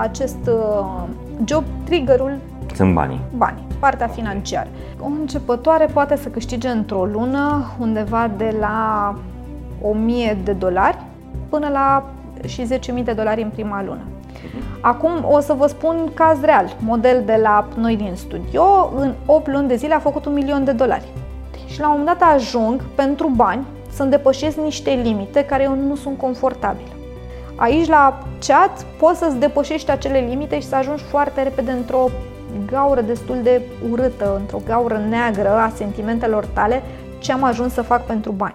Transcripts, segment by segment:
la acest uh, job triggerul Sunt banii. banii, partea financiară. O începătoare poate să câștige într-o lună undeva de la 1000 de dolari până la și 10.000 de dolari în prima lună. Acum o să vă spun caz real. Model de la noi din studio, în 8 luni de zile a făcut un milion de dolari. Și la un moment dat ajung, pentru bani, să-mi depășesc niște limite care eu nu sunt confortabile. Aici, la chat, poți să-ți depășești acele limite și să ajungi foarte repede într-o gaură destul de urâtă, într-o gaură neagră a sentimentelor tale, ce am ajuns să fac pentru bani.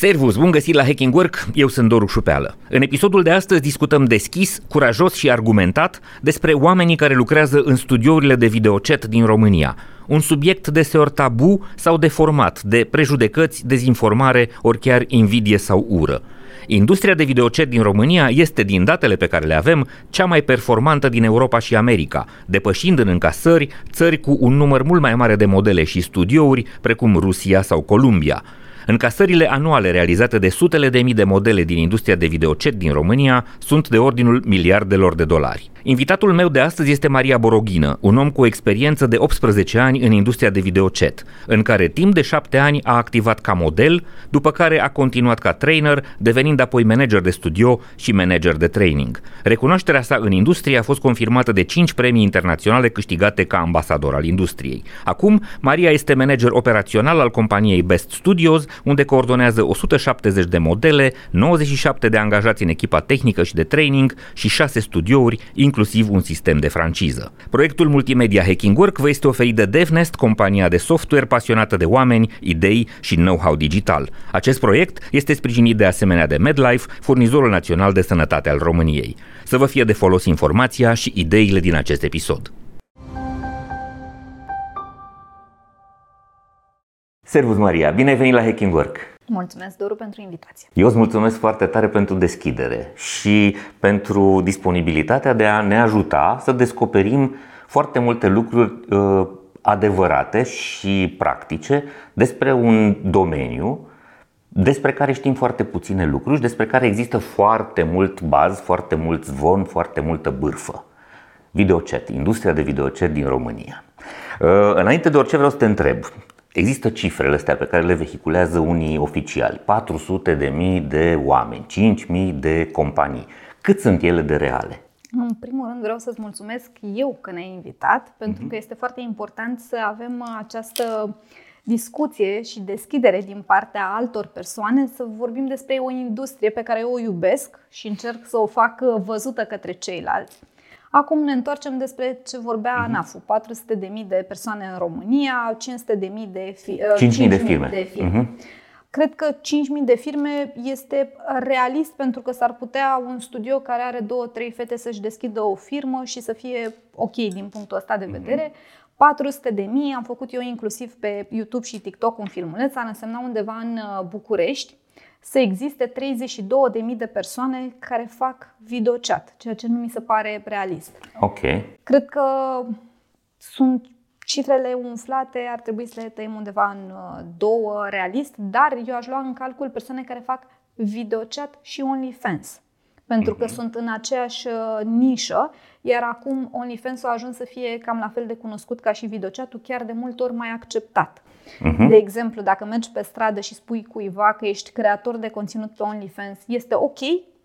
Servus, bun găsit la Hacking Work, eu sunt Doru Șupeală. În episodul de astăzi discutăm deschis, curajos și argumentat despre oamenii care lucrează în studiourile de videochat din România. Un subiect deseori tabu sau deformat de prejudecăți, dezinformare, ori chiar invidie sau ură. Industria de videochat din România este, din datele pe care le avem, cea mai performantă din Europa și America, depășind în încasări țări cu un număr mult mai mare de modele și studiouri, precum Rusia sau Columbia. Încasările anuale realizate de sutele de mii de modele din industria de videochat din România sunt de ordinul miliardelor de dolari. Invitatul meu de astăzi este Maria Boroghină, un om cu o experiență de 18 ani în industria de videochat, în care timp de 7 ani a activat ca model, după care a continuat ca trainer, devenind apoi manager de studio și manager de training. Recunoașterea sa în industrie a fost confirmată de 5 premii internaționale câștigate ca ambasador al industriei. Acum, Maria este manager operațional al companiei Best Studios, unde coordonează 170 de modele, 97 de angajați în echipa tehnică și de training și 6 studiouri, inclusiv un sistem de franciză. Proiectul multimedia Hacking Work vă este oferit de DevNest, compania de software pasionată de oameni, idei și know-how digital. Acest proiect este sprijinit de asemenea de MedLife, furnizorul național de sănătate al României. Să vă fie de folos informația și ideile din acest episod. Servus Maria, bine ai venit la Hacking Work! Mulțumesc, Doru, pentru invitație. Eu îți mulțumesc foarte tare pentru deschidere și pentru disponibilitatea de a ne ajuta să descoperim foarte multe lucruri uh, adevărate și practice despre un domeniu despre care știm foarte puține lucruri și despre care există foarte mult baz, foarte mult zvon, foarte multă bârfă. Videochat, industria de videochat din România. Uh, Înainte de orice vreau să te întreb, Există cifrele astea pe care le vehiculează unii oficiali, 400 de mii de oameni, 5 mii de companii. Cât sunt ele de reale? În primul rând vreau să-ți mulțumesc eu că ne-ai invitat, pentru că este foarte important să avem această discuție și deschidere din partea altor persoane, să vorbim despre o industrie pe care eu o iubesc și încerc să o fac văzută către ceilalți. Acum ne întoarcem despre ce vorbea Mhm. ANAF-ul. 400.000 de persoane în România, 500.000 de, fi- 5.000 de 5.000 firme. De firme. Mhm. Cred că 5.000 de firme este realist pentru că s-ar putea un studio care are două, trei fete să-și deschidă o firmă și să fie ok din punctul ăsta de vedere. 400 de mii, am făcut eu inclusiv pe YouTube și TikTok un filmuleț, ar însemna undeva în uh, București să existe 32 de mii de persoane care fac videochat, ceea ce nu mi se pare realist. Ok. Cred că sunt cifrele umflate, ar trebui să le tăiem undeva în uh, două realist, dar eu aș lua în calcul persoane care fac videochat și OnlyFans. Pentru că sunt în aceeași uh, nișă, iar acum OnlyFans-ul a ajuns să fie cam la fel de cunoscut ca și videochat-ul, chiar de multe ori mai acceptat. De exemplu, dacă mergi pe stradă și spui cuiva că ești creator de conținut pe OnlyFans, este ok,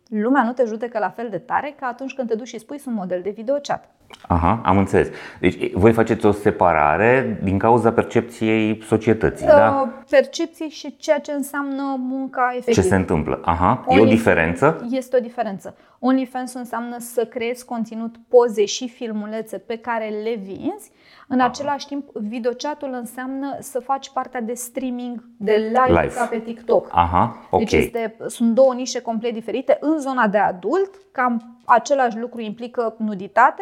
lumea nu te judecă la fel de tare ca atunci când te duci și spui sunt model de videochat. Aha, am înțeles. Deci voi faceți o separare din cauza percepției societății, da? Uh, Percepții și ceea ce înseamnă munca Ce efectivă. se întâmplă? Aha, e o Only- diferență? Este o diferență. OnlyFans înseamnă să creezi conținut, poze și filmulețe pe care le vinzi. În același timp, videochatul înseamnă să faci partea de streaming, de live, Live. ca pe TikTok. Aha, ok. Deci este, sunt două nișe complet diferite. În zona de adult, cam același lucru implică nuditate,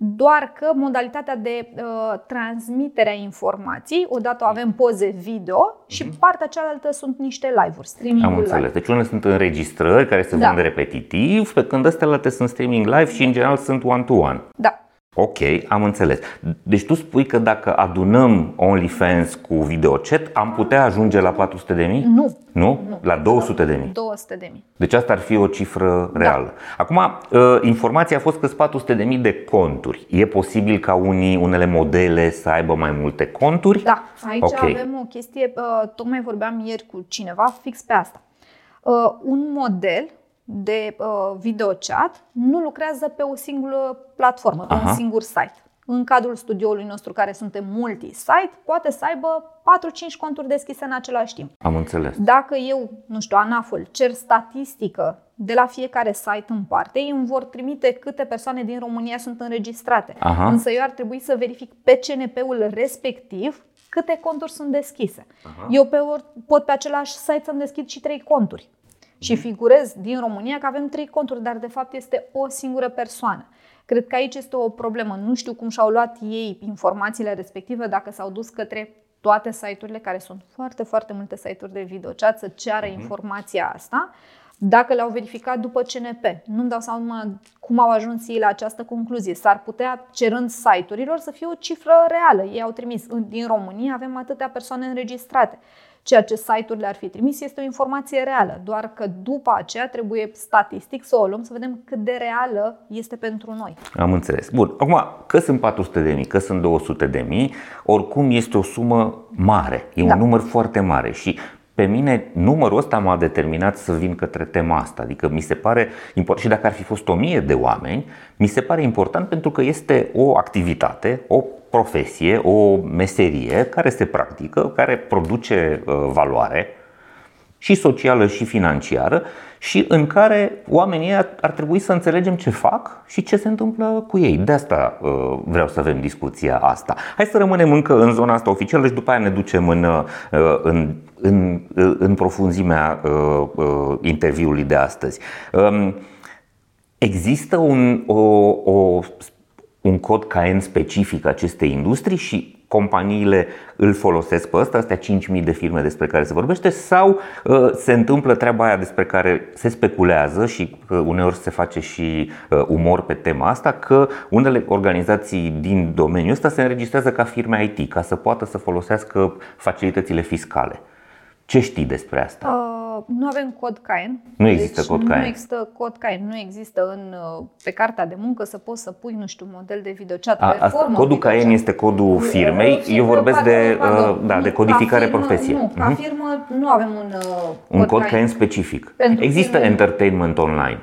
doar că modalitatea de uh, transmitere a informației, odată avem poze video și partea cealaltă sunt niște live-uri, streaming Mhm. Am înțeles. live. Deci unele sunt înregistrări care se Da. vând repetitiv, pe când astea sunt streaming live și în general sunt one-to-one. Da. Ok, am înțeles. Deci tu spui că dacă adunăm OnlyFans cu videochat, am putea ajunge la 400 de mii? Nu. Nu? nu. La 200 de mii? 200 de mii. Deci asta ar fi o cifră da. reală. Da. Acum, uh, informația a fost că 400 de mii de conturi. E posibil ca unii, unele modele să aibă mai multe conturi? Da, aici okay. avem o chestie, uh, tocmai vorbeam ieri cu cineva fix pe asta. Uh, un model de uh, video chat nu lucrează pe o singură platformă, pe Aha. un singur site. În cadrul studioului nostru, care suntem multi-site, poate să aibă 4-5 conturi deschise în același timp. Am înțeles. Dacă eu, nu știu, ANAF-ul, cer statistică de la fiecare site în parte, ei îmi vor trimite câte persoane din România sunt înregistrate. Aha. Însă eu ar trebui să verific pe CNP-ul respectiv câte conturi sunt deschise. Aha. Eu pe, pot pe același site să-mi deschid și trei conturi și figurez din România că avem trei conturi, dar de fapt este o singură persoană. Cred că aici este o problemă. Nu știu cum și-au luat ei informațiile respective, dacă s-au dus către toate site-urile, care sunt foarte, foarte multe site-uri de video chat, să ceară uh-huh. informația asta, dacă le-au verificat după CNP. Nu-mi dau seama cum au ajuns ei la această concluzie. S-ar putea, cerând site-urilor, să fie o cifră reală. Ei au trimis, din România avem atâtea persoane înregistrate. Ceea ce site-urile ar fi trimis este o informație reală, doar că după aceea trebuie statistic să o luăm să vedem cât de reală este pentru noi. Am înțeles. Bun, acum că sunt 400 de mii, că sunt 200 de mii, oricum este o sumă mare, e da. un număr foarte mare și pe mine numărul ăsta m-a determinat să vin către tema asta. Adică mi se pare important și dacă ar fi fost o mie de oameni, mi se pare important pentru că este o activitate, o profesie, o meserie care se practică, care produce uh, valoare și socială și financiară și în care oamenii ar trebui să înțelegem ce fac și ce se întâmplă cu ei. De asta uh, vreau să avem discuția asta. Hai să rămânem încă în zona asta oficială și după aia ne ducem în, uh, în, în, în profunzimea interviului de astăzi. Um, există un, o, o un cod KN specific acestei industrii și companiile îl folosesc pe ăsta, astea 5.000 de firme despre care se vorbește, sau uh, se întâmplă treaba aia despre care se speculează și uh, uneori se face și uh, umor pe tema asta, că unele organizații din domeniul ăsta se înregistrează ca firme IT, ca să poată să folosească facilitățile fiscale. Ce știi despre asta? Uh, nu avem cod CAEN. Nu există deci cod CAEN. Nu există cod CAEN. Nu există în, uh, pe cartea de muncă să poți să pui, nu știu, model de videochat. A, asta, formă, codul CAEN este codul uh, firmei. Eu vorbesc de, uh, da, de codificare firmă, profesie. Nu, ca uh-huh. firmă nu avem un uh, cod Un cod CAEN, CAEN specific. Există firme. entertainment online.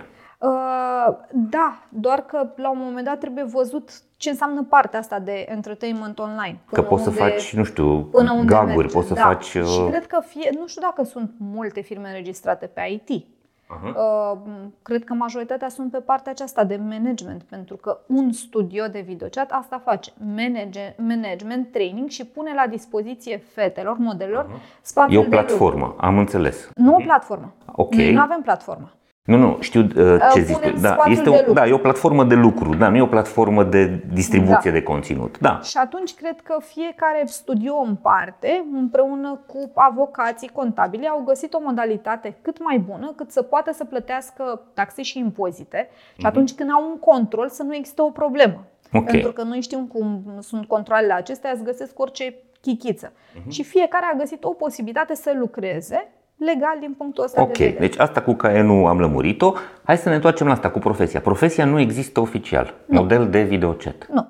Uh, da, doar că la un moment dat trebuie văzut ce înseamnă partea asta de entertainment online. Că poți să faci, nu știu, gaguri, poți să da. faci... Uh... Și cred că fie, nu știu dacă sunt multe firme înregistrate pe IT. Uh-huh. Uh, cred că majoritatea sunt pe partea aceasta de management, pentru că un studio de videochat asta face, manage, management, training și pune la dispoziție fetelor, modelelor, uh-huh. spațiul E o platformă, am înțeles. Nu o platformă. Ok. Noi nu avem platformă. Nu, nu, știu uh, ce zici. Da, este o, da, e o platformă de lucru, da, nu e o platformă de distribuție da. de conținut. Da. Și atunci cred că fiecare studio în parte, împreună cu avocații contabili, au găsit o modalitate cât mai bună, cât să poată să plătească taxe și impozite și mhm. atunci când au un control să nu există o problemă. Okay. Pentru că noi știm cum sunt controlele acestea, îți găsesc orice chichiță. Uh-huh. Și fiecare a găsit o posibilitate să lucreze legal din punctul ăsta Ok, de vedere. deci asta cu care nu am lămurit-o. Hai să ne întoarcem la asta cu profesia. Profesia nu există oficial. Nu. Model de videochat. Nu.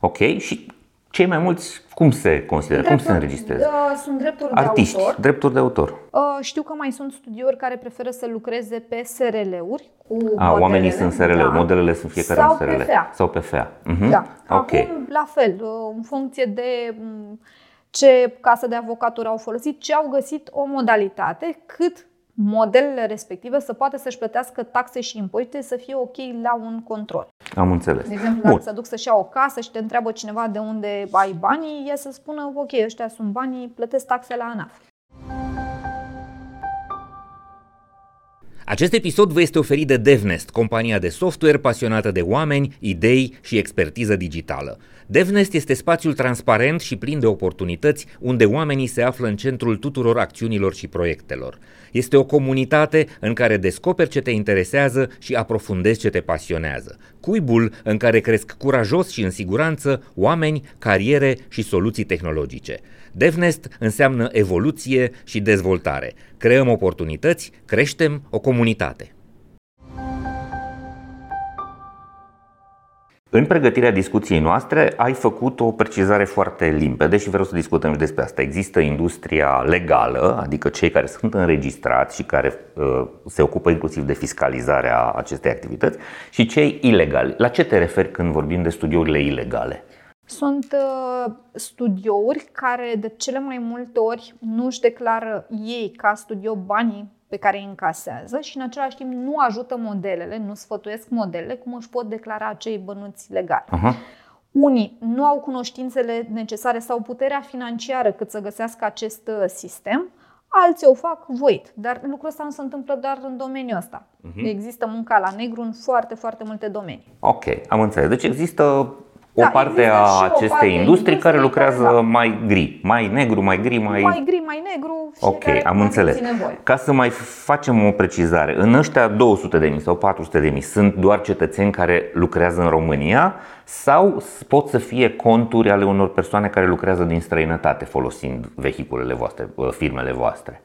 Ok, și cei mai mulți cum se consideră? Drepturi, cum se înregistrează? Uh, sunt drepturi Artiști, de autor. drepturi de autor. Uh, știu că mai sunt studiouri care preferă să lucreze pe SRL-uri cu A, modelele, oamenii sunt SRL, da. modelele sunt fiecare Sau în SRL. Pe FA. Sau pe FA. Uh-huh. Da. Okay. Acum, la fel, uh, în funcție de um, ce casă de avocatură au folosit, ce au găsit o modalitate cât modelele respective să poată să-și plătească taxe și impozite să fie ok la un control. Am înțeles. De exemplu, dacă se duc să-și ia o casă și te întreabă cineva de unde ai banii, e să spună, ok, ăștia sunt banii, plătesc taxe la ANAF. Acest episod vă este oferit de DevNest, compania de software pasionată de oameni, idei și expertiză digitală. DevNest este spațiul transparent și plin de oportunități unde oamenii se află în centrul tuturor acțiunilor și proiectelor. Este o comunitate în care descoperi ce te interesează și aprofundezi ce te pasionează. Cuibul în care cresc curajos și în siguranță oameni, cariere și soluții tehnologice. DevNest înseamnă evoluție și dezvoltare. Creăm oportunități, creștem o comunitate. În pregătirea discuției noastre ai făcut o precizare foarte limpede și vreau să discutăm și despre asta. Există industria legală, adică cei care sunt înregistrați și care uh, se ocupă inclusiv de fiscalizarea acestei activități și cei ilegali. La ce te referi când vorbim de studiourile ilegale? Sunt uh, studiouri care de cele mai multe ori nu își declară ei ca studio banii pe care îi încasează și în același timp nu ajută modelele, nu sfătuiesc modelele cum își pot declara acei bănuți legali. Uh-huh. Unii nu au cunoștințele necesare sau puterea financiară cât să găsească acest uh, sistem, alții o fac voit, dar lucrul ăsta nu se întâmplă doar în domeniul ăsta. Uh-huh. Există munca la negru în foarte, foarte multe domenii. Ok, am înțeles. Deci există o da, parte a acestei parte industrii care lucrează da. mai gri, mai negru, mai gri, mai... Mai gri, mai negru. Ok, am înțeles. Ca să mai facem o precizare, în ăștia 200 de mii sau 400 de mii sunt doar cetățeni care lucrează în România sau pot să fie conturi ale unor persoane care lucrează din străinătate folosind vehiculele voastre, firmele voastre?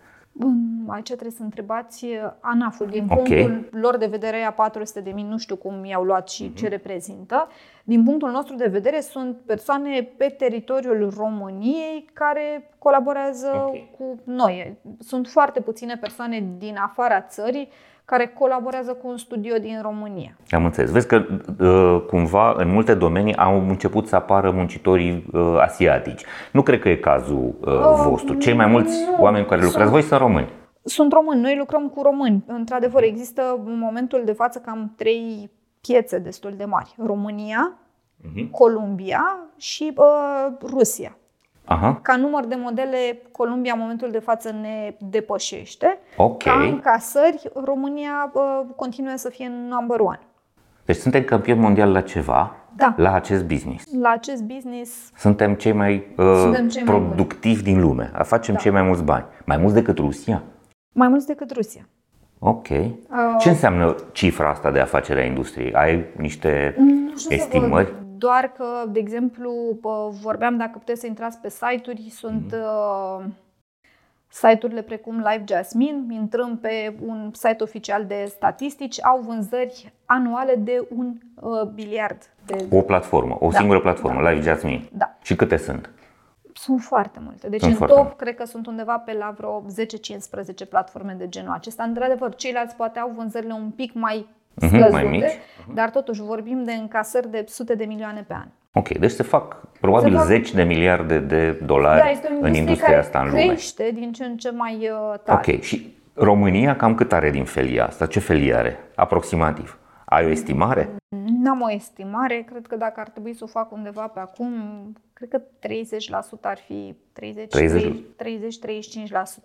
Aici trebuie să întrebați ANAF-ul. Din okay. punctul lor de vedere, a 400 de mii, nu știu cum i-au luat și ce mhm. reprezintă. Din punctul nostru de vedere, sunt persoane pe teritoriul României care colaborează okay. cu noi. Sunt foarte puține persoane din afara țării care colaborează cu un studio din România. Am înțeles. Vezi că uh, cumva în multe domenii au început să apară muncitorii uh, asiatici. Nu cred că e cazul uh, vostru. Cei mai mulți nu, oameni care lucrează voi sunt români. Sunt români. Noi lucrăm cu români. Într-adevăr, există în momentul de față cam trei piețe destul de mari. România, uh-huh. Columbia și uh, Rusia. Aha. Ca număr de modele, Columbia în momentul de față ne depășește. Okay. Ca încasări, România uh, continuă să fie number one. Deci suntem campioni mondial la ceva, da. la acest business. La acest business. Suntem cei mai uh, suntem cei productivi mai din lume. Facem da. cei mai mulți bani. Mai mulți decât Rusia? Mai mulți decât Rusia. Ok. Uh, Ce înseamnă cifra asta de afacere a industriei? Ai niște estimări? Doar că, de exemplu, vorbeam dacă puteți să intrați pe site-uri, sunt mm-hmm. uh, site-urile precum Live Jasmine, intrăm pe un site oficial de statistici, au vânzări anuale de un uh, biliard. De... O platformă, o da. singură platformă, da. Live Jasmine. Da. Și câte sunt? Sunt foarte multe. Deci sunt în top multe. cred că sunt undeva pe la vreo 10-15 platforme de genul acesta. Într-adevăr, ceilalți poate au vânzările un pic mai mhm, scăzute, mai mici. Uh-huh. dar totuși vorbim de încasări de sute de milioane pe an. Ok, deci se fac probabil se fac... zeci de miliarde de dolari da, este în industria care asta în lume. crește din ce în ce mai uh, tare. Ok, și România cam cât are din felia asta? Ce felie are, aproximativ? Ai o estimare? N-am o estimare, cred că dacă ar trebui să o fac undeva pe acum, cred că 30% ar fi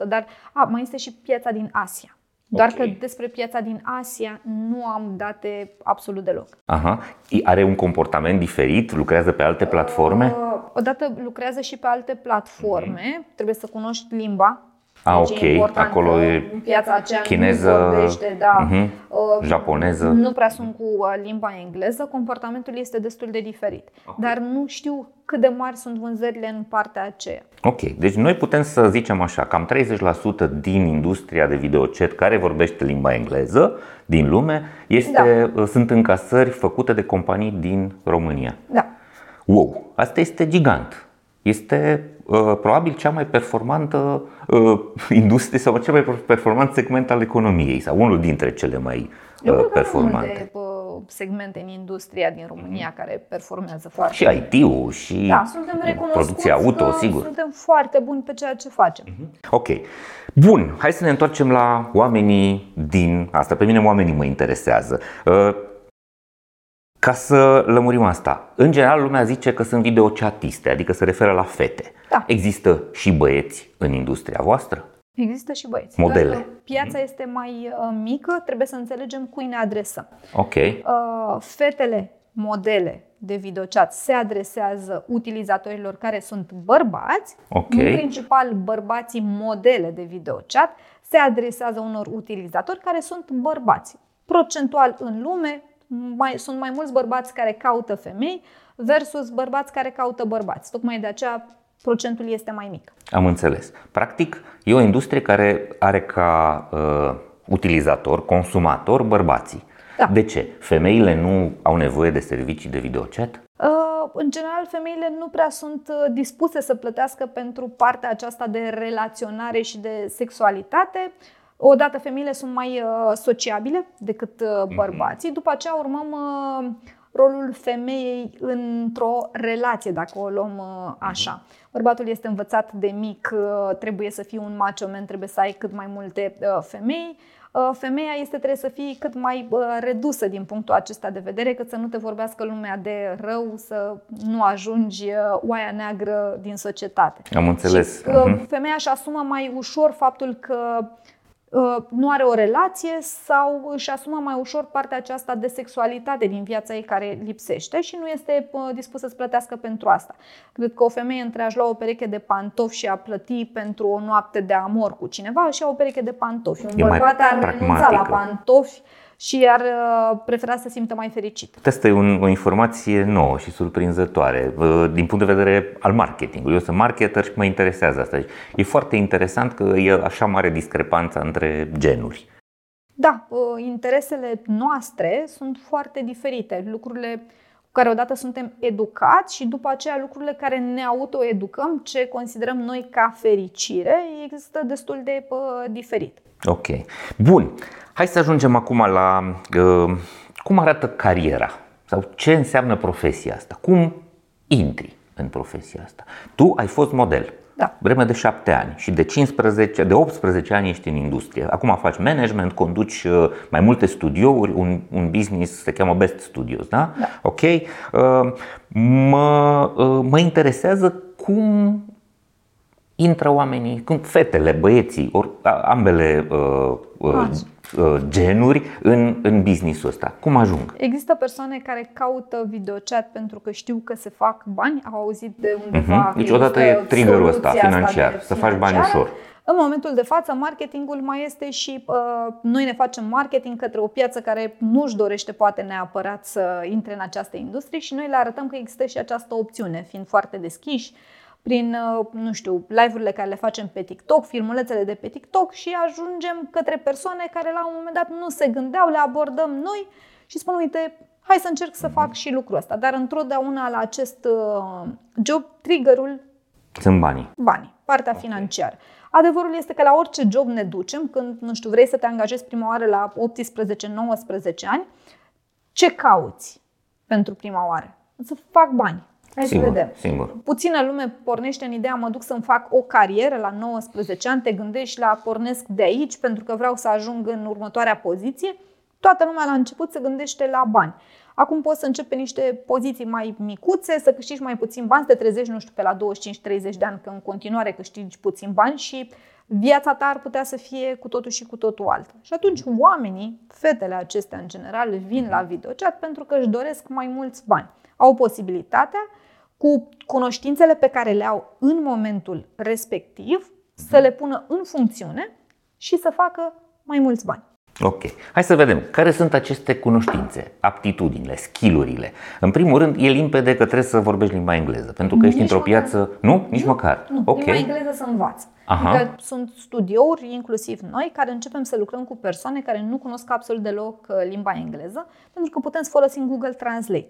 30-35%, dar a, mai este și piața din Asia. Doar okay. că despre piața din Asia nu am date absolut deloc. Aha. Are un comportament diferit? Lucrează pe alte platforme? Uh, odată lucrează și pe alte platforme. Mm-hmm. Trebuie să cunoști limba Ah, deci ok. E Acolo e piața aceea chineză, nu vorbește, da, uh-huh, uh, japoneză. Nu prea sunt cu uh, limba engleză, comportamentul este destul de diferit. Okay. Dar nu știu cât de mari sunt vânzările în partea aceea. Ok, deci noi putem să zicem așa, cam 30% din industria de videochat care vorbește limba engleză din lume este, da. Uh, sunt încasări făcute de companii din România. Da. Wow, asta este gigant. Este uh, probabil cea mai performantă uh, industrie sau cel mai performant segment al economiei sau unul dintre cele mai uh, performante. Uh, segmente în industria din România care performează foarte Și IT-ul și da, suntem producția auto, sigur. Suntem foarte buni pe ceea ce facem. Uh-huh. Ok. Bun, hai să ne întoarcem la oamenii din asta. Pe mine oamenii mă interesează. Uh, ca să lămurim asta, în general lumea zice că sunt videochatiste, adică se referă la fete. Da. Există și băieți în industria voastră? Există și băieți. Modele. Dacă piața este mai uh, mică, trebuie să înțelegem cui ne adresăm. Ok. Uh, fetele modele de videochat se adresează utilizatorilor care sunt bărbați, Ok. în principal bărbații modele de videochat se adresează unor utilizatori care sunt bărbați. Procentual în lume mai, sunt mai mulți bărbați care caută femei versus bărbați care caută bărbați. Tocmai de aceea procentul este mai mic. Am înțeles. Practic, e o industrie care are ca uh, utilizator, consumator, bărbații. Da. De ce? Femeile nu au nevoie de servicii de videochat? Uh, În general, femeile nu prea sunt uh, dispuse să plătească pentru partea aceasta de relaționare și de sexualitate. Odată, femeile sunt mai uh, sociabile decât uh, bărbații. După aceea urmăm uh, rolul femeii într-o relație, dacă o luăm uh, așa. Bărbatul este învățat de mic, uh, trebuie să fii un macho man, trebuie să ai cât mai multe uh, femei. Uh, Femeia este trebuie să fie cât mai uh, redusă din punctul acesta de vedere, cât să nu te vorbească lumea de rău, să nu ajungi uh, oaia neagră din societate. Am înțeles. Și, uh, Mhm. femeia își asumă mai ușor faptul că uh, nu are o relație sau își asumă mai ușor partea aceasta de sexualitate din viața ei care lipsește și nu este uh, dispusă să plătească pentru asta. Cred că o femeie între a-și lua o pereche de pantofi și a plăti pentru o noapte de amor cu cineva, și ia o pereche de pantofi. Un E mai bărbat ar renunța la pragmatică. pantofi și ar uh, prefera să se simtă mai fericit. Asta e un, o informație nouă și surprinzătoare uh, din punct de vedere al marketingului. Eu sunt marketer și mă interesează asta. Deci, E foarte interesant că e așa mare discrepanța între genuri. Da, uh, interesele noastre sunt foarte diferite. Lucrurile cu care odată suntem educați și după aceea lucrurile care ne autoeducăm, ce considerăm noi ca fericire, există destul de uh, diferit. Ok. Bun. Hai să ajungem acum la uh, cum arată cariera sau ce înseamnă profesia asta. Cum intri în profesia asta? Tu ai fost model. Da. Vreme de șapte ani și de 15, de 18 ani ești în industrie. Acum faci management, conduci uh, mai multe studiouri, un, un business se cheamă Best Studios, da? Da. Ok. Uh, Mă, uh, mă interesează cum intră oamenii, cum fetele, băieții, ori, a- ambele uh, uh, Azi. uh, genuri în, în businessul ăsta. Cum ajung? Există persoane care caută videochat pentru că știu că se fac bani, au auzit de undeva Mhm. Deci că odată există e triggerul ăsta soluția financiar, de să faci bani financiară. ușor. În momentul de față, marketingul mai este și uh, noi ne facem marketing către o piață care nu își dorește poate neapărat să intre în această industrie și noi le arătăm că există și această opțiune, fiind foarte deschiși prin, uh, nu știu, live-urile care le facem pe TikTok, filmulețele de pe TikTok și ajungem către persoane care la un moment dat nu se gândeau, le abordăm noi și spun, uite, hai să încerc să fac și lucrul ăsta. Dar întotdeauna la acest uh, job, triggerul Sunt banii. banii, partea financiară. Adevărul este că la orice job ne ducem, când, nu știu, vrei să te angajezi prima oară la 18-19 ani, ce cauți pentru prima oară? Să fac bani. Hai să Singur, vedem. singur. Puțină lume pornește în ideea mă duc să-mi fac o carieră la 19 ani, te gândești la pornesc de aici pentru că vreau să ajung în următoarea poziție. Toată lumea la început se gândește la bani. Acum poți să începi pe niște poziții mai micuțe, să câștigi mai puțin bani, să te trezești, nu știu, pe la 25-30 de ani, că în continuare câștigi puțin bani și viața ta ar putea să fie cu totul și cu totul altă. Și atunci oamenii, fetele acestea în general, vin la videochat pentru că își doresc mai mulți bani. Au posibilitatea cu cunoștințele pe care le au în momentul respectiv să le pună în funcțiune și să facă mai mulți bani. Ok. Hai să vedem care sunt aceste cunoștințe, aptitudinile, skillurile. În primul rând, e limpede că trebuie să vorbești limba engleză, pentru că ești Nici într-o măcar. piață... Nu? Nici măcar. Nu, ok. limba engleză să învață. Aha. Adică sunt studiouri, inclusiv noi, care începem să lucrăm cu persoane care nu cunosc absolut deloc uh, limba engleză, pentru că putem să folosim Google Translate.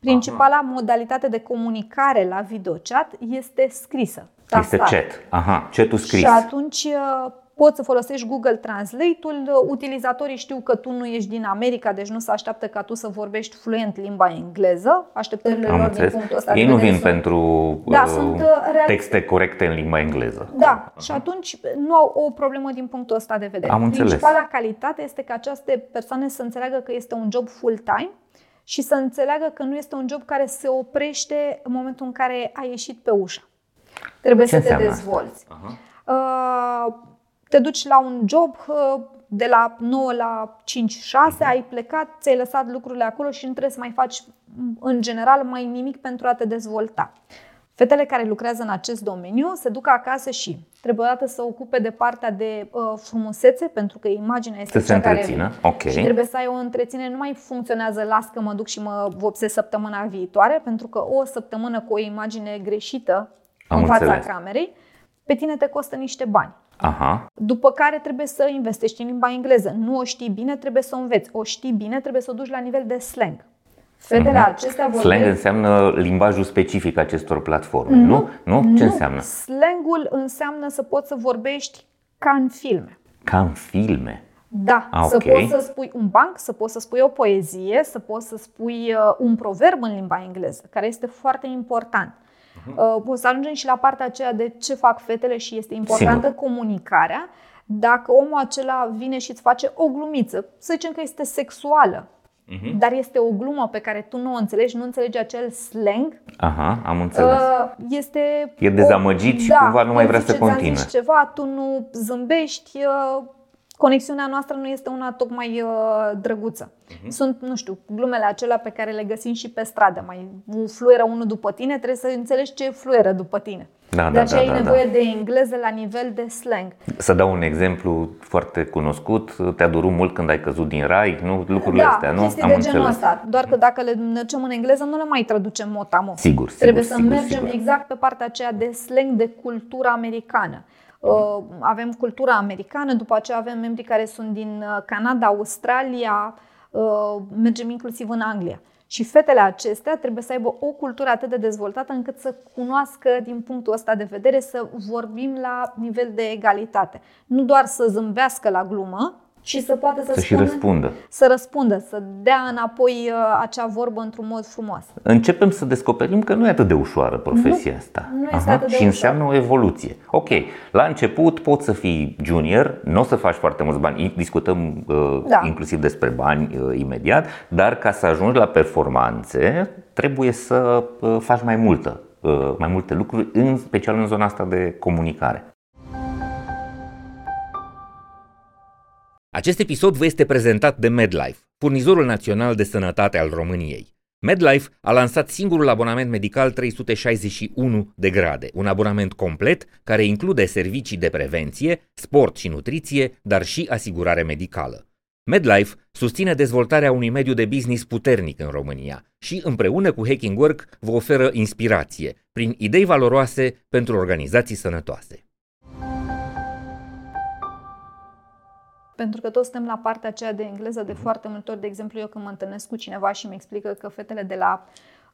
Principala modalitate de comunicare la videochat este scrisă. Este tastat. chat. Aha, chatul scris. Și atunci uh, poți să folosești Google Translate-ul. Uh, Utilizatorii știu că tu nu ești din America, deci nu se așteaptă ca tu să vorbești fluent limba engleză. Așteptările Am lor din înțeles. punctul ăsta Ei de nu vedere vin sunt- pentru Da, uh, sunt, uh, real- texte corecte în limba engleză. Da, și atunci nu au o problemă din punctul ăsta de vedere. Am înțeles. Principala calitate este că aceste persoane să înțeleagă că este un job full-time și să înțeleagă că nu este un job care se oprește în momentul în care ai ieșit pe ușă. Trebuie Ce să te înseamnă asta? dezvolți. Aha. Uh, te duci la un job uh, de la 9 la 5-6, ai plecat, ți-ai lăsat lucrurile acolo și nu trebuie să mai faci în general mai nimic pentru a te dezvolta. Fetele care lucrează în acest domeniu se duc acasă și trebuie odată să ocupe de partea de uh, frumusețe, pentru că imaginea este să cea se care întrețină. Okay. și trebuie să ai o întreținere. Nu mai funcționează las că mă duc și mă vopsesc săptămâna viitoare, pentru că o săptămână cu o imagine greșită Am în fața înțeles. camerei, pe tine te costă niște bani. Aha. După care trebuie să investești în limba engleză. Nu o știi bine, trebuie să o înveți. O știi bine, trebuie să o duci la nivel de slang. Fetele acestea vorbesc... Slang înseamnă limbajul specific acestor platforme, nu? Nu? Ce Nu, înseamnă? Slangul înseamnă să poți să vorbești ca în filme. Ca în filme. Da, Ah, să ok. poți să spui un banc, să poți să spui o poezie, să poți să spui uh, un proverb în limba engleză, care este foarte important. Mhm. Uh, o să ajungem și la partea aceea de ce fac fetele și este importantă Sigur. comunicarea. Dacă omul acela vine și îți face o glumiță, să zicem că este sexuală, Mhm. dar este o glumă pe care tu nu o înțelegi, nu înțelegi acel slang, Aha, am înțeles. Uh, este E dezamăgit și cumva nu mai el vrea să zice, "Ți-am continue." zis ceva, tu nu zâmbești, uh, conexiunea noastră nu este una tocmai uh, drăguță. Mhm. Sunt, nu știu, glumele acelea pe care le găsim și pe stradă. Mai fluieră unul după tine, trebuie să înțelegi ce fluieră după tine. Da, de da, aceea da, ai da, nevoie de engleză la nivel de slang. Să dau un exemplu foarte cunoscut. Te-a durut mult când ai căzut din rai, nu? Lucrurile da, astea, nu? chestii Am de genul înțeles. ăsta. Doar că dacă le mergem în engleză, nu le mai traducem mot-a-mot. Sigur, sigur, Trebuie să sigur, mergem sigur. exact pe partea aceea de slang, de cultură americană. Uh, avem cultura americană, după aceea avem membri care sunt din uh, Canada, Australia, uh, mergem inclusiv în Anglia. Și fetele acestea trebuie să aibă o cultură atât de dezvoltată încât să cunoască din punctul ăsta de vedere, să vorbim la nivel de egalitate. Nu doar să zâmbească la glumă, ci să poată să, Să și spună, răspundă. să răspundă, să dea înapoi uh, acea vorbă într-un mod frumos. Începem să descoperim că nu e atât de ușoară profesia asta. nu este atât de și ușoară. înseamnă o evoluție. Ok, la început poți să fii junior, nu o să faci foarte mulți bani, discutăm uh, Da. inclusiv despre bani uh, imediat, dar ca să ajungi la performanțe, trebuie să uh, faci mai multă, uh, mai multe lucruri, în special în zona asta de comunicare. Acest episod vă este prezentat de MedLife, furnizorul național de sănătate al României. MedLife a lansat singurul abonament medical 361 de grade, un abonament complet care include servicii de prevenție, sport și nutriție, dar și asigurare medicală. MedLife susține dezvoltarea unui mediu de business puternic în România și, împreună cu Hacking Work, vă oferă inspirație prin idei valoroase pentru organizații sănătoase. Pentru că toți suntem la partea aceea de engleză de foarte multe ori. De exemplu, eu când mă întâlnesc cu cineva și mi explică că fetele de la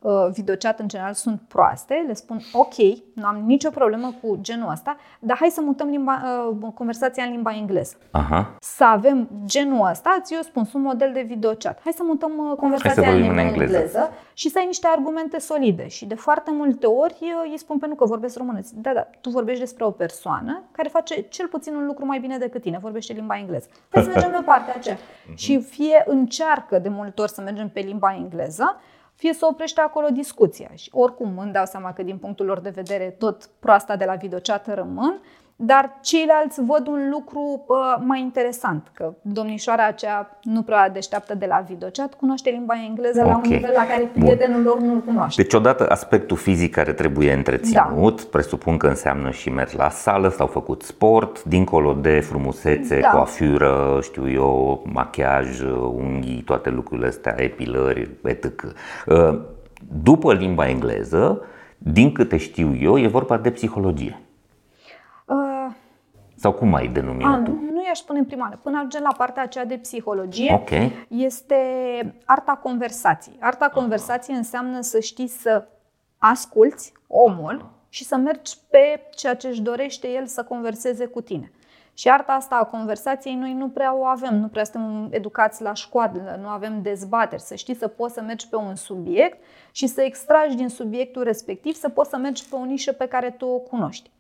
uh, videochat în general sunt proaste, le spun ok, nu am nicio problemă cu genul ăsta, dar hai să mutăm limba, uh, conversația în limba engleză. Aha. Să avem genul ăsta, ți eu spun, sunt model de videochat. Hai să mutăm uh, conversația în vorbim limba în engleză. engleză și să ai niște argumente solide. Și de foarte multe ori eu îi spun pentru că vorbesc română. Zic, Da, da, tu vorbești despre o persoană care face cel puțin un lucru mai bine decât tine, vorbește limba engleză. Hai să mergem pe partea aceea. și fie încearcă de multe ori să mergem pe limba engleză, fie să oprește acolo discuția. Și oricum îmi dau seama că din punctul lor de vedere tot proasta de la videochat rămân, dar ceilalți văd un lucru uh, mai interesant, că domnișoara aceea nu prea deșteaptă de la videochat, cunoaște limba engleză la Ok. un nivel la care Bun. prietenul lor nu-l cunoaște. Deci odată aspectul fizic care trebuie întreținut, da. presupun că înseamnă și mers la sală sau făcut sport, dincolo de frumusețe, Da. coafură, știu eu, machiaj, unghii, toate lucrurile astea, epilări, etc. Uh, După limba engleză, din câte știu eu, e vorba de psihologie. Uh, Sau cum ai denumit a, tu? nu i-aș spune în prima oară. Până ajungem la partea aceea de psihologie, Ok. este arta conversației. Arta conversației înseamnă să știi să asculți omul și să mergi pe ceea ce își dorește el să converseze cu tine. Și arta asta a conversației noi nu prea o avem, nu prea suntem educați la școală, nu avem dezbateri, să știi să poți să mergi pe un subiect și să extragi din subiectul respectiv, să poți să mergi pe o nișă pe care tu o cunoști.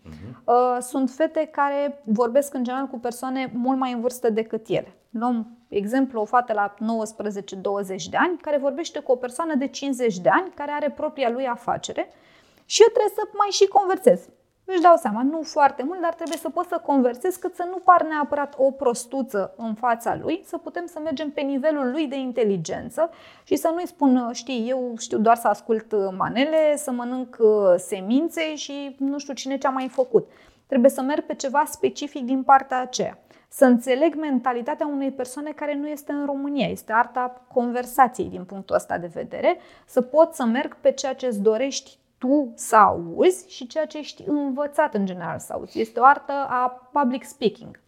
Uh, Sunt fete care vorbesc în general cu persoane mult mai în vârstă decât ele. Luăm exemplu o fată la 19-20 de ani care vorbește cu o persoană de 50 de ani care are propria lui afacere și eu trebuie să mai și conversez. Își dau seama, nu foarte mult, dar trebuie să pot să conversez cât să nu par neapărat o prostuță în fața lui, să putem să mergem pe nivelul lui de inteligență și să nu-i spun, știi, eu știu doar să ascult manele, să mănânc uh, semințe și nu știu cine ce-a mai făcut. Trebuie să merg pe ceva specific din partea aceea. Să înțeleg mentalitatea unei persoane care nu este în România. Este arta conversației din punctul ăsta de vedere. Să pot să merg pe ceea ce îți dorești tu să auzi și ceea ce ești învățat în general să auzi. Este o artă a public speaking.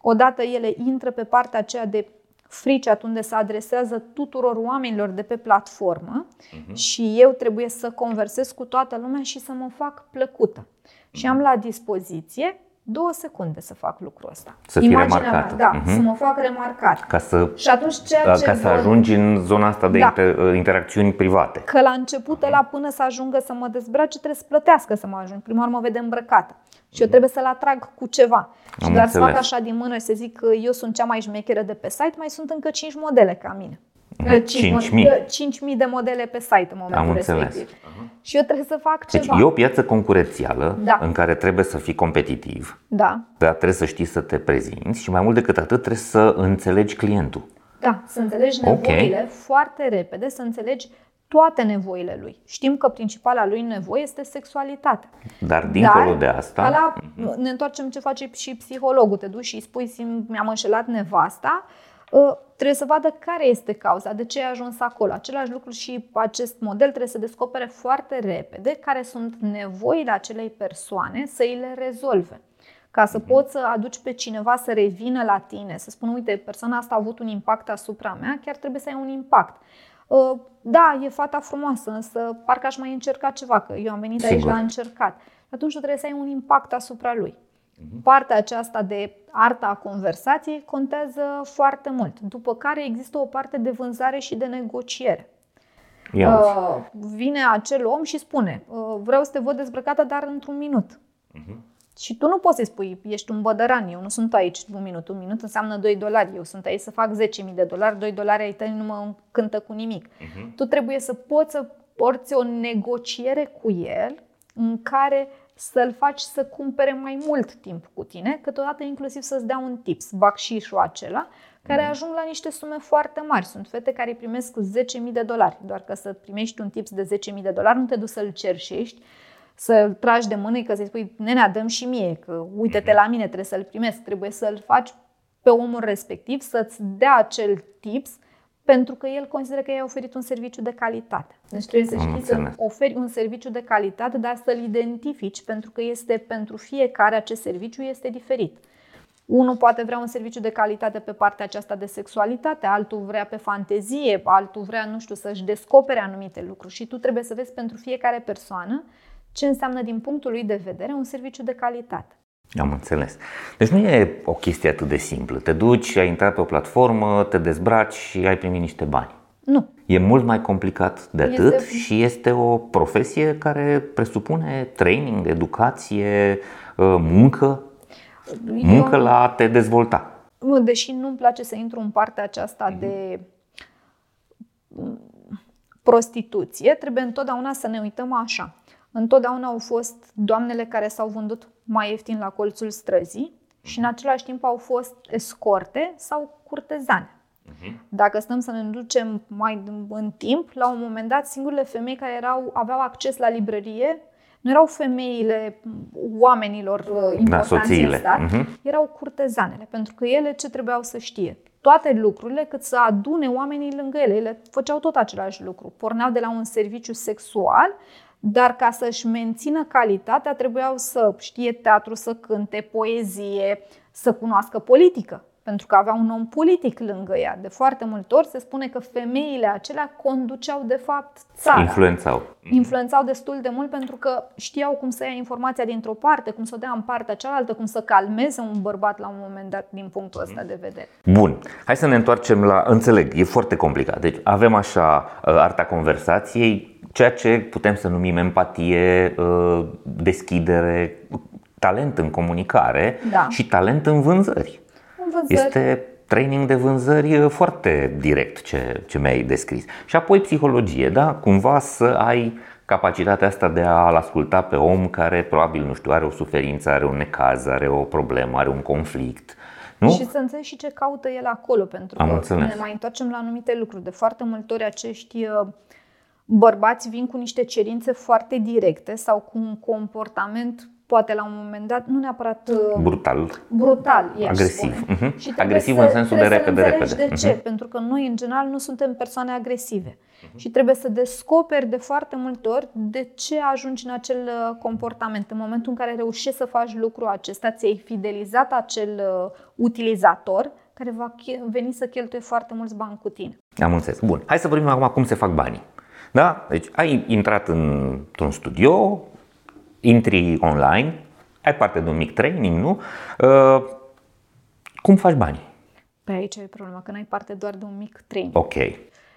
Odată ele intră pe partea aceea de frici atunci se adresează tuturor oamenilor de pe platformă uh-huh. și eu trebuie să conversez cu toată lumea și să mă fac plăcută. Uh-huh. Și am la dispoziție două secunde să fac lucrul ăsta. Să fii remarcat. Mea, da, uh-huh. să mă fac remarcat. Ca să, și atunci ceea da, ce ca să ajungi în zona asta de da. inter, uh, interacțiuni private. Că la început, la până să ajungă să mă dezbrace, trebuie să plătească să mă ajung. Prima oară mă vede îmbrăcată. Și eu trebuie să-l atrag cu ceva. Și Am doar înțeles. să fac așa din mână și să zic că eu sunt cea mai șmecheră de pe site, mai sunt încă 5 modele ca mine. 5.000 de modele pe site în momentul Am respectiv. Înțeles. Și eu trebuie să fac deci ceva. e o piață concurențială da. în care trebuie să fii competitiv. Da. Dar trebuie să știi să te prezinți și mai mult decât atât trebuie să înțelegi clientul. Da, să înțelegi nevoile okay. foarte repede, să înțelegi toate nevoile lui. Știm că principala lui nevoie este sexualitatea. Dar dincolo Dar, de asta... La, ne întoarcem ce face și psihologul. Te duci și îi spui, mi-am înșelat nevasta, Ă, trebuie să vadă care este cauza, de ce a ajuns acolo. Același lucru și acest model trebuie să descopere foarte repede care sunt nevoile acelei persoane să îi le rezolve. Ca să mhm. poți să aduci pe cineva să revină la tine, să spună, uite, persoana asta a avut un impact asupra mea, chiar trebuie să ai un impact. Ă, da, e fata frumoasă, însă parcă aș mai încerca ceva, că eu am venit Sigur. aici la încercat. Atunci tu trebuie să ai un impact asupra lui. Mhm. Partea aceasta de arta a conversației contează foarte mult. După care există o parte de vânzare și de negociere. Uh, vine acel om și spune, uh, vreau să te văd dezbrăcată, dar într-un minut. Uh-huh. Și tu nu poți să-i spui, ești un bădăran, eu nu sunt aici un minut. Un minut înseamnă 2 dolari, eu sunt aici să fac 10.000 de dolari, 2 dolari ai tăi nu mă cântă cu nimic. Uh-huh. Tu trebuie să poți să porți o negociere cu el în care să-l faci să cumpere mai mult timp cu tine, câteodată inclusiv să-ți dea un tips, bacșișul acela, care mm. ajung la niște sume foarte mari. Sunt fete care primesc 10.000 de dolari, doar că să primești un tips de 10.000 de dolari, nu te duci să-l cerșești, să-l tragi de mână, că să-i spui, nenea, dăm și mie, că uite-te la mine, trebuie să-l primesc, trebuie să-l faci pe omul respectiv, să-ți dea acel tips pentru că el consideră că i-a oferit un serviciu de calitate. Deci trebuie să știi să oferi un serviciu de calitate, dar să-l identifici, pentru că este pentru fiecare acest serviciu este diferit. Unul poate vrea un serviciu de calitate pe partea aceasta de sexualitate, altul vrea pe fantezie, altul vrea, nu știu, să-și descopere anumite lucruri și tu trebuie să vezi pentru fiecare persoană ce înseamnă din punctul lui de vedere un serviciu de calitate. Am înțeles. Deci nu e o chestie atât de simplă. Te duci, ai intrat pe o platformă, te dezbraci și ai primit niște bani. Nu. E mult mai complicat de atât este... și este o profesie care presupune training, educație, ă, muncă, muncă Eu... la a te dezvolta. Deși nu-mi place să intru în partea aceasta mm-hmm. de prostituție, trebuie întotdeauna să ne uităm așa. Întotdeauna au fost doamnele care s-au vândut mai ieftin la colțul străzii și în același timp au fost escorte sau curtezane. Mhm. Dacă stăm să ne ducem mai în timp, la un moment dat, singurele femei care erau, aveau acces la librărie nu erau femeile oamenilor uh, importanți da, în stat, uh-huh. erau curtezanele, pentru că ele ce trebuiau să știe? Toate lucrurile, cât să adune oamenii lângă ele. Ele făceau tot același lucru. Porneau de la un serviciu sexual dar ca să-și mențină calitatea trebuiau să știe teatru, să cânte, poezie, să cunoască politică pentru că avea un om politic lângă ea. De foarte multe ori se spune că femeile acelea conduceau de fapt țara. Influențau. Influențau destul de mult pentru că știau cum să ia informația dintr-o parte, cum să o dea în partea cealaltă, cum să calmeze un bărbat la un moment dat din punctul ăsta de vedere. Bun. Hai să ne întoarcem la... Înțeleg, e foarte complicat. Deci avem așa uh, arta conversației, ceea ce putem să numim empatie, uh, deschidere, talent în comunicare da. și talent în vânzări. În vânzări. Este training de vânzări uh, foarte direct ce, ce mi-ai descris. Și apoi psihologie, da? Cumva să ai capacitatea asta de a-l asculta pe om care probabil, nu știu, are o suferință, are un necaz, are o problemă, are un conflict. Nu? Și să înțelegi și ce caută el acolo, pentru Am că înțeles. ne mai întoarcem la anumite lucruri. De foarte multe ori acești uh, bărbați vin cu niște cerințe foarte directe sau cu un comportament poate la un moment dat, nu neapărat uh, brutal, brutal i agresiv. Spune. Uh-huh. Și agresiv să, în sensul de repede, repede. De ce? Uh-huh. Pentru că noi, în general, nu suntem persoane agresive. Uh-huh. Și trebuie să descoperi de foarte multe ori de ce ajungi în acel uh, comportament. În momentul în care reușești să faci lucrul acesta, ți-ai fidelizat acel uh, utilizator care va veni să cheltuie foarte mulți bani cu tine. Am înțeles. Bun. Hai să vorbim acum cum se fac banii. Da? Deci ai intrat într-un studio, intri online, ai parte de un mic training, nu? Uh, cum faci banii? Pe aici e problema, că n-ai parte doar de un mic training. Ok.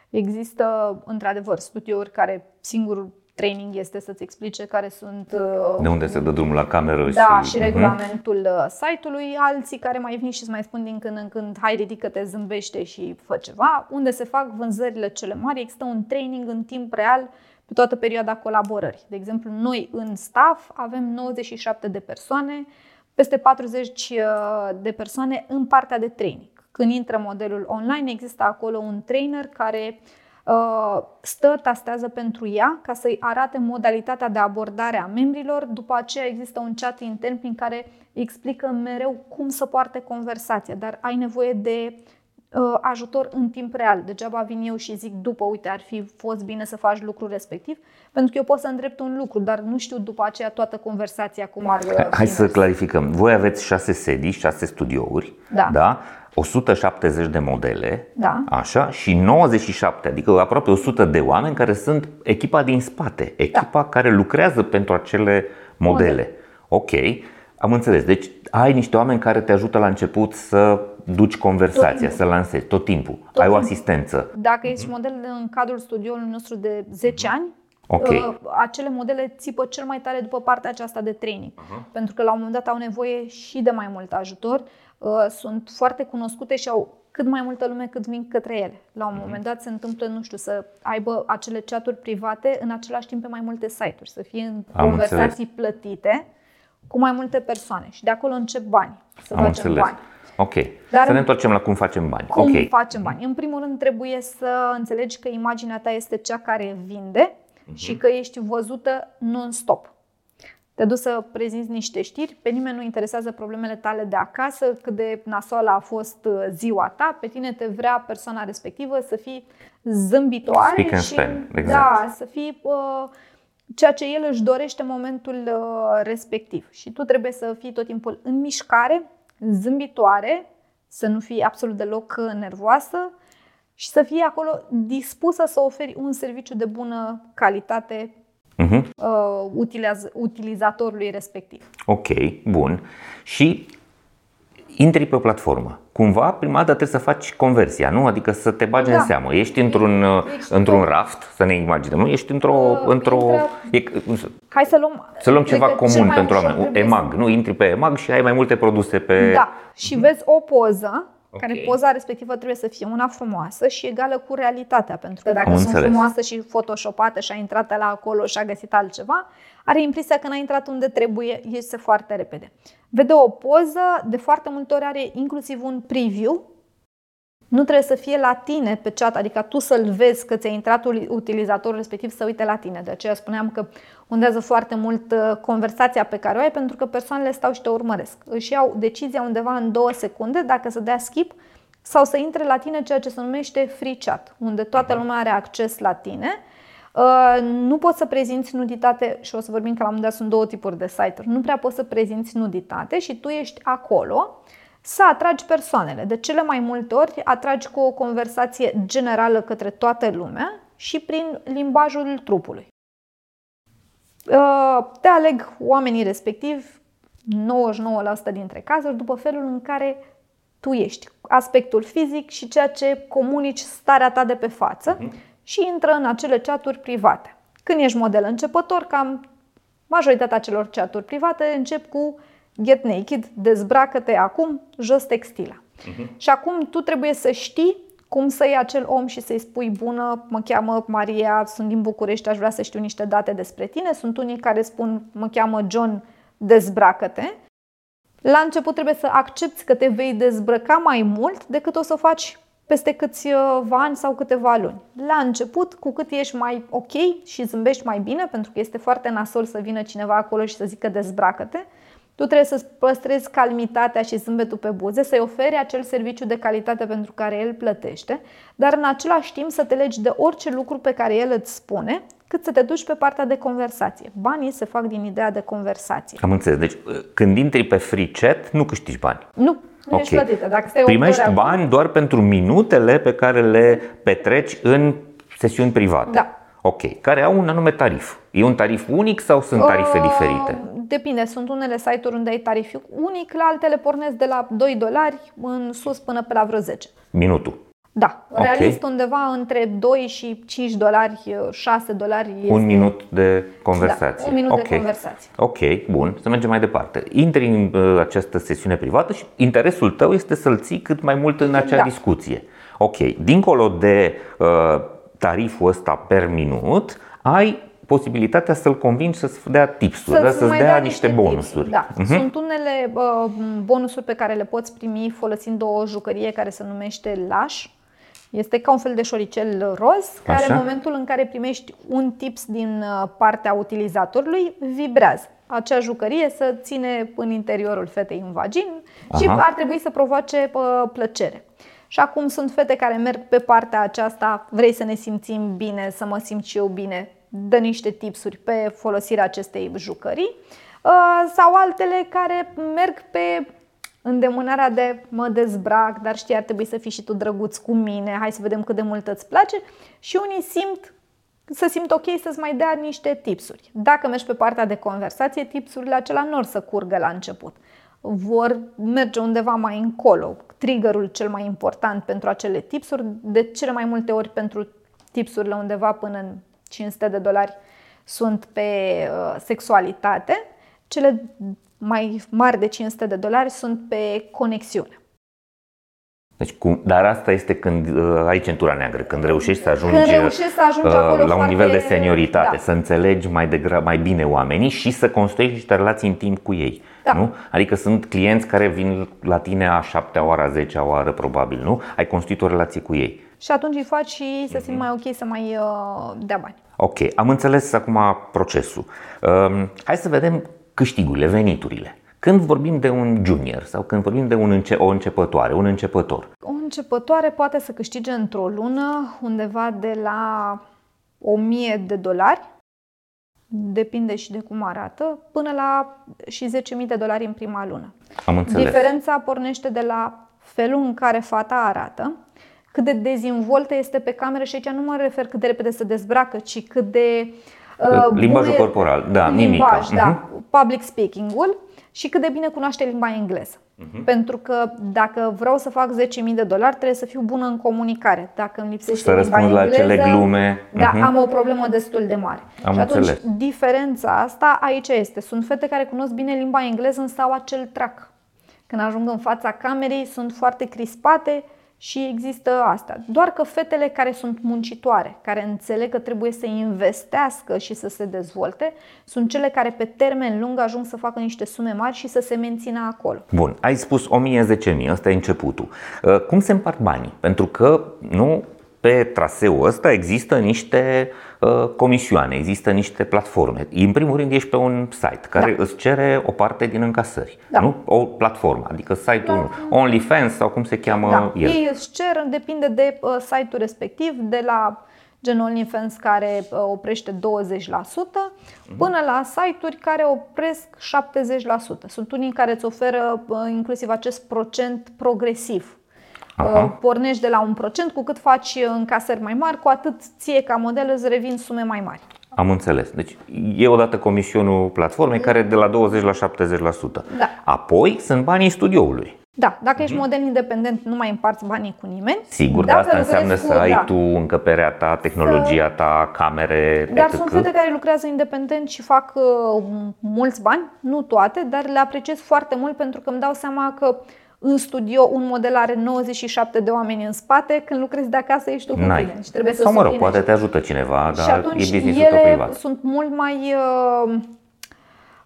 Există, într-adevăr, studiouri care singurul training este să-ți explice care sunt... Uh, de unde se dă drumul la cameră da, și... și regulamentul uh, site-ului, alții care mai vin și îți mai spun din când în când hai ridică-te, zâmbește și fă ceva, unde se fac vânzările cele mari, există un training în timp real pe toată perioada colaborării. De exemplu, noi în staff avem 97 de persoane, peste 40 uh, de persoane în partea de training. Când intră modelul online, există acolo un trainer care uh, stă, tastează pentru ea ca să-i arate modalitatea de abordare a membrilor. După aceea există un chat intern prin care explică mereu cum să poarte conversația, dar ai nevoie de uh, ajutor în timp real. Degeaba vin eu și zic după, uite, ar fi fost bine să faci lucrul respectiv, pentru că eu pot să îndrept un lucru, dar nu știu după aceea toată conversația cum ar Hai, hai să clarificăm. Voi aveți șase sedii, șase studiouri, da. da? 170 de modele, da. așa, și 97, adică aproape 100 de oameni care sunt echipa din spate, echipa da. care lucrează pentru acele modele. Model. Ok, am înțeles. Deci ai niște oameni care te ajută la început să duci conversația, să lansezi tot timpul. Tot ai timpul. o asistență. Dacă ești model în cadrul studioului nostru de 10 ani, Okay. Uh, acele modele țipă cel mai tare după partea aceasta de training. Uh-huh. Pentru că la un moment dat au nevoie și de mai mult ajutor. Uh, sunt foarte cunoscute și au cât mai multă lume cât vin către ele. La un uh-huh. moment dat se întâmplă, nu știu, să aibă acele chaturi private în același timp pe mai multe site-uri, să fie în Am conversații înțeles. plătite cu mai multe persoane. Și de acolo încep bani, să Am facem înțeles. bani. Ok. Dar să ne întoarcem la cum facem bani. Cum okay. facem bani? În primul rând trebuie să înțelegi că imaginea ta este cea care vinde uh-huh. și că ești văzută non-stop. Te duci să prezinți niște știri, pe nimeni nu interesează problemele tale de acasă, cât de nasoală a fost uh, ziua ta, pe tine te vrea persoana respectivă să fii zâmbitoare Speak și stand, exact. da, să fii uh, ceea ce el își dorește în momentul uh, respectiv. Și tu trebuie să fii tot timpul în mișcare, zâmbitoare, să nu fii absolut deloc nervoasă și să fii acolo dispusă să oferi un serviciu de bună calitate uh-huh. uh, utiliz- utilizatorului respectiv. Ok, bun. Și intri pe o platformă. Cumva, prima dată trebuie să faci conversia, nu? Adică să te bagi Da. în seamă. Ești într-un, Ești într-un pe- raft, să ne imaginăm, nu? Ești într-o... Uh, într-o intră- e, Hai să luăm, să luăm cred ceva că cel comun mai pentru ușor oameni. trebuie EMAG, nu? Intri pe EMAG și ai mai multe produse pe... Da, și vezi o poză, Ok. care poza respectivă trebuie să fie una frumoasă și egală cu realitatea, pentru că dacă Am sunt înțeles. frumoasă și photoshopată și a intrat la acolo și a găsit altceva, are impresia că n-a intrat unde trebuie, iese foarte repede. Vede o poză, de foarte multe ori are inclusiv un preview, nu trebuie să fie la tine pe chat, adică tu să-l vezi că ți-a intrat utilizatorul respectiv să uite la tine. De aceea spuneam că undează foarte mult uh, conversația pe care o ai pentru că persoanele stau și te urmăresc. Își iau decizia undeva în două secunde dacă să dea skip sau să intre la tine ceea ce se numește free chat, unde toată lumea are acces la tine. Uh, Nu poți să prezinți nuditate și o să vorbim că la un moment dat sunt două tipuri de site-uri. Nu prea poți să prezinți nuditate și tu ești acolo să atragi persoanele. De cele mai multe ori atragi cu o conversație generală către toată lumea și prin limbajul trupului. Uh, Te aleg oamenii respectivi, 99% dintre cazuri, după felul în care tu ești, aspectul fizic și ceea ce comunici starea ta de pe față și intră în acele chaturi private. Când ești model începător, cam majoritatea celor chaturi private încep cu get naked, dezbracă-te acum, jos textila. Și acum tu trebuie să știi cum să iei acel om și să-i spui bună, mă cheamă Maria, sunt din București, aș vrea să știu niște date despre tine. Sunt unii care spun, mă cheamă John, dezbracă-te. La început trebuie să accepti că te vei dezbrăca mai mult decât o să faci peste câțiva ani sau câteva luni. La început, cu cât ești mai ok și zâmbești mai bine, pentru că este foarte nasol să vină cineva acolo și să zică dezbracă-te, tu trebuie să păstrezi calmitatea și zâmbetul pe buze, să-i oferi acel serviciu de calitate pentru care el plătește, dar în același timp să te legi de orice lucru pe care el îți spune, cât să te duci pe partea de conversație. Banii se fac din ideea de conversație. Am înțeles. Deci când intri pe free chat, nu câștigi bani. Nu, nu okay. ești plătită. Dacă stai Primești bani acum, doar pentru minutele pe care le petreci în sesiuni private. Da. Ok. Care au un anume tarif. E un tarif unic sau sunt tarife uh, diferite? Depinde. Sunt unele site-uri unde ai tarif unic, la altele pornesc de la 2 dolari în sus până pe la vreo 10. Minutul. Da, okay. realist undeva între 2 și 5 dolari, 6 dolari. Este... Un minut de conversație. Da, un minut okay. de conversație. Ok, bun, să mergem mai departe. Intri în uh, această sesiune privată și interesul tău este să-l ții cât mai mult în acea da. discuție. Ok, dincolo de uh, tariful ăsta per minut, ai posibilitatea să-l convingi să-ți dea tipsuri, să-ți, să-ți dea, dea niște bonusuri. Da. Uh-huh. Sunt unele uh, bonusuri pe care le poți primi folosind o jucărie care se numește Lash. Este ca un fel de șoricel roz, care Așa. în momentul în care primești un tips din uh, partea utilizatorului, vibrează. Acea jucărie să ține în interiorul fetei în vagin Aha. și ar trebui să provoace uh, plăcere. Și acum sunt fete care merg pe partea aceasta, vrei să ne simțim bine, să mă simt și eu bine, dă niște tipsuri pe folosirea acestei jucării uh, sau altele care merg pe îndemânarea de mă dezbrac, dar știi, ar trebui să fii și tu drăguț cu mine, hai să vedem cât de mult îți place și unii simt să simt ok să-ți mai dea niște tipsuri. Dacă mergi pe partea de conversație, tipsurile acelea nu or să curgă la început. Vor merge undeva mai încolo. Triggerul cel mai important pentru acele tipsuri, de cele mai multe ori pentru tipsurile undeva până în 500 de dolari sunt pe uh, sexualitate. Cele mai mari de 500 de dolari sunt pe conexiune. Deci, cum, dar asta este când uh, ai centura neagră, când reușești să ajungi, când reușești să ajungi uh, la un nivel de senioritate, da. să înțelegi mai, degra- mai bine oamenii și să construiești niște relații în timp cu ei. Da. Nu? Adică sunt clienți care vin la tine a șaptea oară, a zecea oară probabil, nu? Ai construit o relație cu ei. Și atunci îi faci și să simt mai ok să mai uh, dea bani. Ok, am înțeles acum procesul. Uh, hai să vedem câștigurile, veniturile. Când vorbim de un junior sau când vorbim de un înce- o începătoare, un începător? O începătoare poate să câștige într-o lună undeva de la 1000 de dolari, depinde și de cum arată, până la și 10.000 de dolari în prima lună. Am înțeles. Diferența pornește de la felul în care fata arată, cât de dezvoltă este pe cameră și aici nu mă refer cât de repede se dezbracă, ci cât de uh, limbajul corporal, da, limbaj, mimica. da, uh-huh. public speaking-ul și cât de bine cunoaște limba engleză. Uh-huh. Pentru că dacă vreau să fac 10.000 de dolari, trebuie să fiu bună în comunicare. Dacă îmi lipsește să limba engleză, la acele glume. Da, uh-huh. am o problemă destul de mare. Am și atunci, înțeles. diferența asta aici este. Sunt fete care cunosc bine limba engleză, însă au acel trac. Când ajung în fața camerei, sunt foarte crispate și există asta. Doar că fetele care sunt muncitoare, care înțeleg că trebuie să investească și să se dezvolte, sunt cele care pe termen lung ajung să facă niște sume mari și să se mențină acolo. Bun, ai spus 1000-10.000, ăsta e începutul. Uh, cum se împart banii? Pentru că nu pe traseul ăsta există niște uh, comisioane, există niște platforme. În primul rând ești pe un site care da. îți cere o parte din încasări, da. nu? O platformă, adică site-ul da. OnlyFans sau cum se cheamă da. el. Ei îți cer, depinde de uh, site-ul respectiv, de la gen OnlyFans care uh, oprește 20%, mhm. până la site-uri care opresc 70%. Sunt unii care îți oferă uh, inclusiv acest procent progresiv. Aha. Pornești de la un procent, cu cât faci încasări mai mari, cu atât ție ca model îți revin sume mai mari. Am înțeles. Deci e odată comisionul platformei care de la 20 la 70%. Da. Apoi sunt banii studioului. Da, dacă ești model independent, nu mai împarți banii cu nimeni. Sigur, dar asta înseamnă să ai da. tu încăperea ta, tehnologia ta, camere, Dar etc. sunt fete care lucrează independent și fac uh, mulți bani, nu toate, dar le apreciez foarte mult pentru că îmi dau seama că în studio un model are 97 de oameni în spate, când lucrezi de acasă ești tu cu tine și trebuie să Sau mă rog, poate te ajută cineva, și dar atunci e business ele privat. sunt mult mai uh,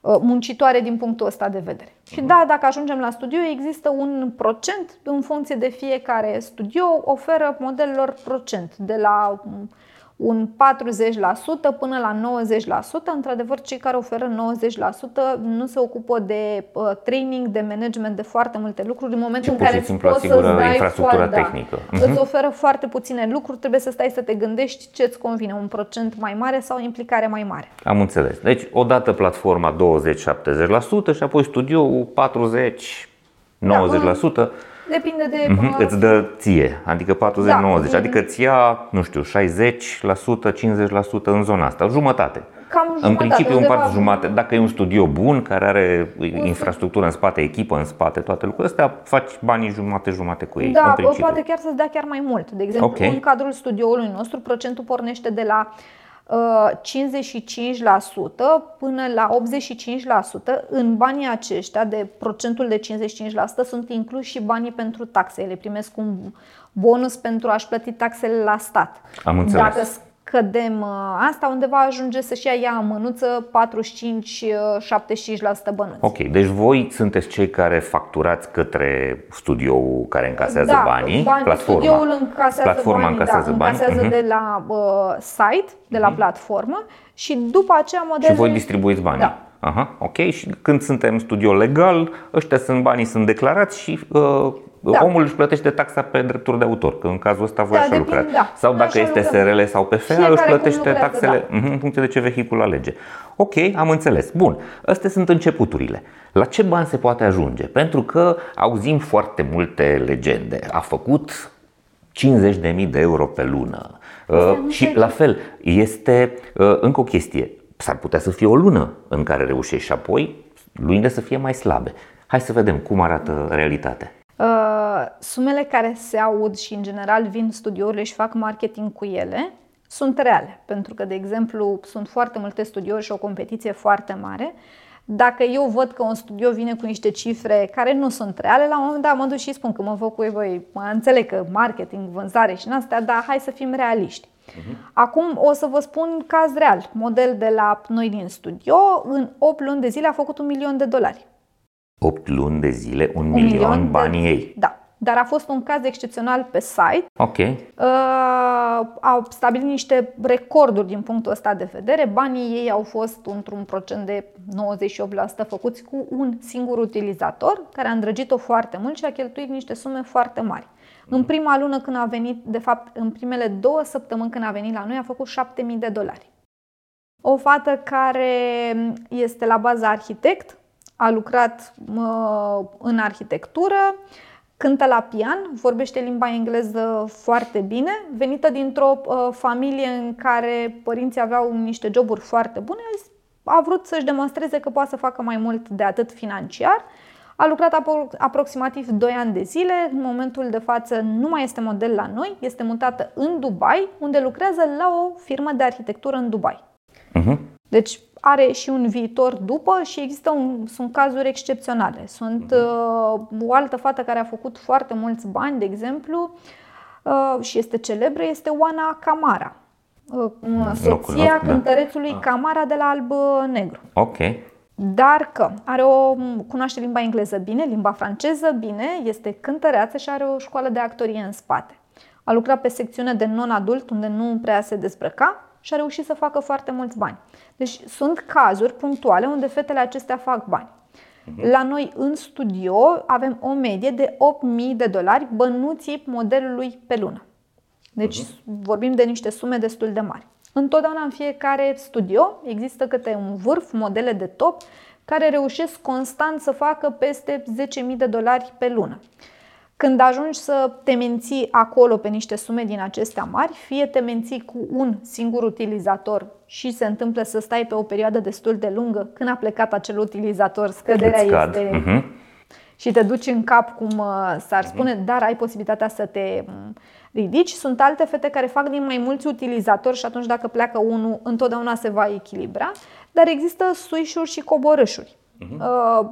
uh, muncitoare din punctul ăsta de vedere. Uh-huh. Și da, dacă ajungem la studio, există un procent în funcție de fiecare studio, oferă modelelor procent de la un 40% până la 90%. Într-adevăr, cei care oferă 90% nu se ocupă de uh, training, de management, de foarte multe lucruri. În momentul Și în care simplu poți asigură să-ți dai infrastructura foarte, tehnică. Da, Mhm. Îți oferă foarte puține lucruri, trebuie să stai să te gândești ce îți convine, un procent mai mare sau o implicare mai mare. Am înțeles. Deci, odată platforma 20-70% și apoi studioul 40-90%. Depinde de... Mhm, uh, Îți dă ție, adică 40-90, Da. adică îți ția, nu știu, 60%, 50% în zona asta, jumătate. Cam În jumătate, principiu undeva- împart jumate. Dacă e un studio bun, care are infrastructură în spate, echipă în spate, toate lucrurile astea, faci banii jumate-jumate cu ei, în Da, principiu. poate chiar să-ți dea chiar mai mult. De exemplu, Ok. în cadrul studioului nostru, procentul pornește de la uh, 55% până la 85%. În banii aceștia, de procentul de 55%, sunt incluși și banii pentru taxe. Ele primesc un bonus pentru a-și plăti taxele la stat. Am înțeles. Dacă scădem uh, asta, undeva ajunge să-și ia ea în mânuță 45-75% bănuți. Ok, deci voi sunteți cei care facturați către studioul care încasează banii, bani, platforma. Da, Studioul încasează platforma banii, încasează da, bani. încasează mhm. de la uh, site, de la platformă și după aceea modelul... Și voi distribuiți banii. Da. Aha, ok. Și când suntem studio legal, ăștia sunt banii, sunt declarați și uh, Da. omul își plătește taxa pe drepturi de autor, că în cazul ăsta voi Da, așa depinde, lucrați. da. Sau dacă Așa este lucrăm. SRL sau PFA, Fiecare își cum plătește lucrează, taxele da. mhm, în funcție de ce vehicul alege. Ok, am înțeles. Bun, astea sunt începuturile. La ce bani se poate ajunge? Pentru că auzim foarte multe legende. A făcut 50.000 de euro pe lună. Uh, nu și se- la fel, este uh, încă o chestie. S-ar putea să fie o lună în care reușești și apoi lunile să fie mai slabe. Hai să vedem cum arată realitatea. Uh, sumele care se aud și în general vin studiourile și fac marketing cu ele sunt reale, pentru că, de exemplu, sunt foarte multe studiouri și o competiție foarte mare. Dacă eu văd că un studio vine cu niște cifre care nu sunt reale, la un moment dat mă duc și spun că mă văd cu ei, voi, mă înțeleg că marketing, vânzare și în astea, dar hai să fim realiști. Acum o să vă spun caz real. Model de la noi din studio, în 8 luni de zile a făcut un milion de dolari. 8 luni de zile, un, Un milion, de- banii ei. Da. Dar a fost un caz excepțional pe site. Ok. Uh, au stabilit niște recorduri din punctul ăsta de vedere. Banii ei au fost într-un procent de 98% făcuți cu un singur utilizator care a îndrăgit-o foarte mult și a cheltuit niște sume foarte mari. În prima lună când a venit, de fapt în primele două săptămâni când a venit la noi, a făcut 7000 de dolari. O fată care este la bază arhitect, a lucrat uh, în arhitectură, cântă la pian, vorbește limba engleză foarte bine, venită dintr-o uh, familie în care părinții aveau niște joburi foarte bune, a vrut să-și demonstreze că poate să facă mai mult de atât financiar. A lucrat apro- aproximativ 2 ani de zile, în momentul de față nu mai este model la noi, este mutată în Dubai, unde lucrează la o firmă de arhitectură în Dubai. Uh-huh. Deci are și un viitor după și există un, sunt cazuri excepționale. Sunt uh, o altă fată care a făcut foarte mulți bani, de exemplu, uh, și este celebră, este Oana Camara, uh, soția cunosc, da. cântărețului Camara de la Alb Negru. Ok. Dar că are o cunoaște limba engleză bine, limba franceză bine, este cântăreață și are o școală de actorie în spate. A lucrat pe secțiune de non-adult, unde nu prea se dezbrăca și a reușit să facă foarte mulți bani. Deci sunt cazuri punctuale unde fetele acestea fac bani. La noi în studio avem o medie de 8.000 de dolari bănuții modelului pe lună. Deci vorbim de niște sume destul de mari. Întotdeauna în fiecare studio există câte un vârf, modele de top, care reușesc constant să facă peste 10.000 de dolari pe lună. Când ajungi să te menții acolo pe niște sume din acestea mari, fie te menții cu un singur utilizator și se întâmplă să stai pe o perioadă destul de lungă, când a plecat acel utilizator, scăderea Îți scad. este Mhm. și te duci în cap, cum uh, s-ar spune, dar ai posibilitatea să te mm, ridici. Sunt alte fete care fac din mai mulți utilizatori și atunci dacă pleacă unul, întotdeauna se va echilibra. Dar există suișuri și coborâșuri. Uh,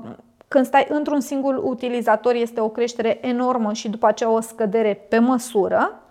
când stai într-un singur utilizator este o creștere enormă și după aceea o scădere pe măsură.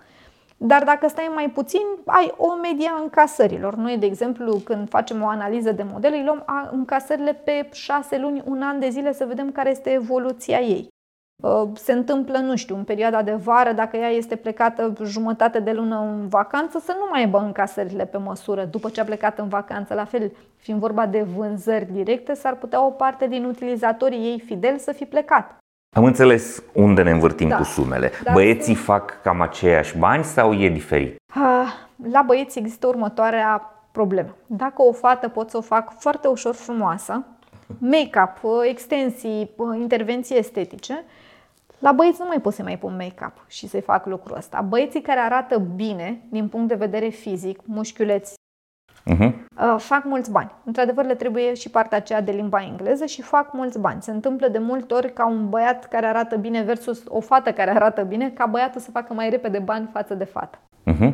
Dar dacă stai mai puțin, ai o medie a încasărilor. Noi, de exemplu, când facem o analiză de modele, îi luăm încasările pe șase luni, un an de zile să vedem care este evoluția ei. Uh, se întâmplă, nu știu, în perioada de vară, dacă ea este plecată jumătate de lună în vacanță, să nu mai aibă încasările pe măsură după ce a plecat în vacanță. La fel, fiind vorba de vânzări directe, s-ar putea o parte din utilizatorii ei fideli să fi plecat. Am înțeles unde ne învârtim da. cu sumele. Da. Băieții fac cam aceiași bani sau e diferit? La băieți există următoarea problemă. Dacă o fată pot să o fac foarte ușor frumoasă, make-up, extensii, intervenții estetice, la băieți nu mai pot să mai pun make-up și să-i fac lucrul ăsta. Băieții care arată bine din punct de vedere fizic, mușchiuleți, uh-huh. fac mulți bani. Într-adevăr, le trebuie și partea aceea de limba engleză și fac mulți bani. Se întâmplă de multe ori ca un băiat care arată bine versus o fată care arată bine, ca băiatul să facă mai repede bani față de fată. Uh-huh.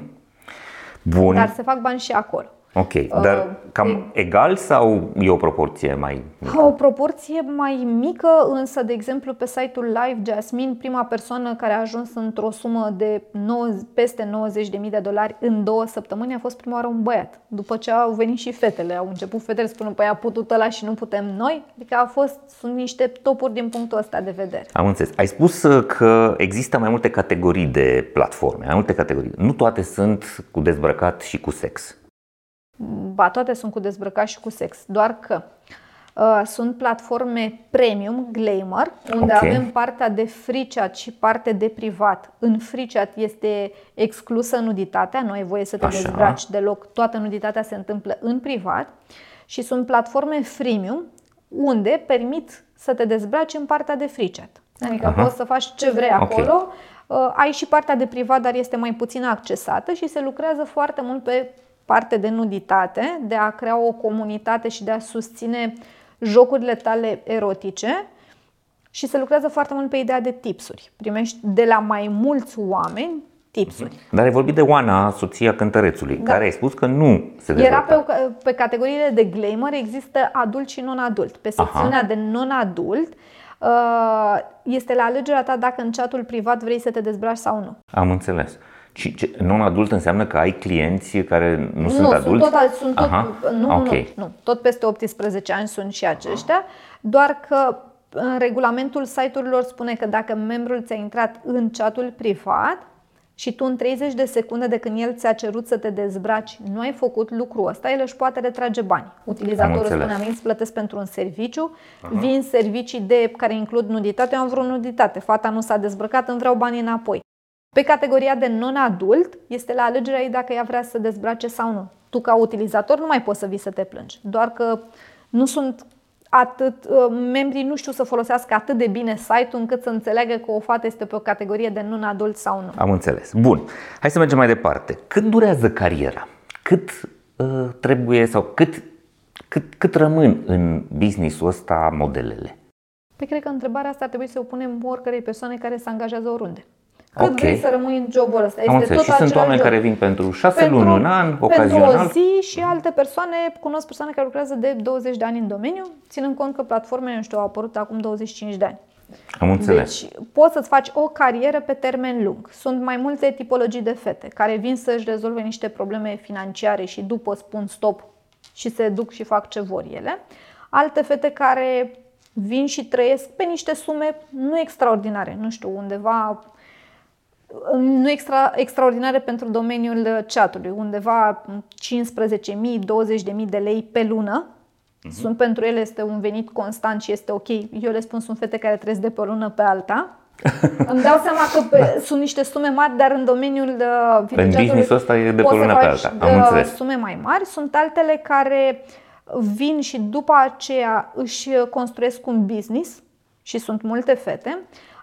Bun. Dar se fac bani și acolo. Ok, dar uh, cam egal sau e o proporție mai mică? O proporție mai mică, însă, de exemplu, pe site-ul Live Jasmine, prima persoană care a ajuns într-o sumă de 9, peste 90.000 de dolari în două săptămâni a fost prima oară un băiat. După ce au venit și fetele, au început fetele să spună, păi a putut ăla și nu putem noi? Adică a fost, sunt niște topuri din punctul ăsta de vedere. Am înțeles. Ai spus uh, că există mai multe categorii de platforme, mai multe categorii. Nu toate sunt cu dezbrăcat și cu sex. Ba, toate sunt cu dezbrăcat și cu sex, doar că uh, sunt platforme premium, glamour, unde okay. avem partea de free chat și partea de privat. În free chat este exclusă nuditatea, nu ai voie să te Așa. dezbraci deloc, toată nuditatea se întâmplă în privat. Și sunt platforme freemium, unde permit să te dezbraci în partea de free chat. Adică Aha. poți să faci ce vrei acolo. Okay. Uh, ai și partea de privat, dar este mai puțin accesată și se lucrează foarte mult pe parte de nuditate, de a crea o comunitate și de a susține jocurile tale erotice și se lucrează foarte mult pe ideea de tipsuri. Primești de la mai mulți oameni tipsuri. Mhm. Dar ai vorbit de Oana, soția cântărețului, da. care ai spus că nu se dezvolta. Era pe, pe categoriile de glamour, există adult și non-adult. Pe secțiunea Aha. de non-adult uh, este la alegerea ta dacă în chatul privat vrei să te dezbraci sau nu. Am înțeles. Și ce, non-adult înseamnă că ai clienți care nu, nu sunt adulți? Sunt tot, sunt tot, Aha. nu, okay. nu, nu, tot peste 18 ani sunt și aceștia, doar că în regulamentul site-urilor spune că dacă membrul ți-a intrat în chatul privat și tu în 30 de secunde de când el ți-a cerut să te dezbraci nu ai făcut lucrul ăsta, el își poate retrage bani. Utilizatorul spune, am îți plătesc pentru un serviciu, Aha. vin servicii de care includ nuditate, eu am vreo nuditate, fata nu s-a dezbrăcat, îmi vreau banii înapoi. Pe categoria de non-adult este la alegerea ei dacă ea vrea să dezbrace sau nu. Tu ca utilizator nu mai poți să vii să te plângi, doar că nu sunt atât, uh, membrii nu știu să folosească atât de bine site-ul încât să înțeleagă că o fată este pe o categorie de non-adult sau nu. Am înțeles. Bun. Hai să mergem mai departe. Cât durează cariera? Cât uh, trebuie sau cât, cât, cât rămân în business-ul ăsta modelele? Păi cred că întrebarea asta ar trebui să o punem oricărei persoane care se angajează oriunde. Cât okay. vrei să rămâi în jobul ăsta. Este tot și sunt oameni job. care vin pentru șase pentru, luni, un an, ocazional. Pentru o zi și alte persoane, cunosc persoane care lucrează de 20 de ani în domeniu, ținând cont că platformele, nu știu, au apărut acum 25 de ani. Am înțeles. Deci poți să-ți faci o carieră pe termen lung. Sunt mai multe tipologii de fete care vin să-și rezolve niște probleme financiare și după spun stop și se duc și fac ce vor ele. Alte fete care vin și trăiesc pe niște sume nu extraordinare, nu știu, undeva nu extra, extraordinare pentru domeniul chatului, undeva 15.000, 20.000 de lei pe lună. Uh-huh. Sunt pentru ele este un venit constant și este ok. Eu le spun sunt fete care trăiesc de pe o lună pe alta. Îmi dau seama că pe, da. sunt niște sume mari, dar în domeniul uh, În business ăsta e de pe o lună pe alta. Am uh, înțeles. sume mai mari. Sunt altele care vin și după aceea își construiesc un business și sunt multe fete.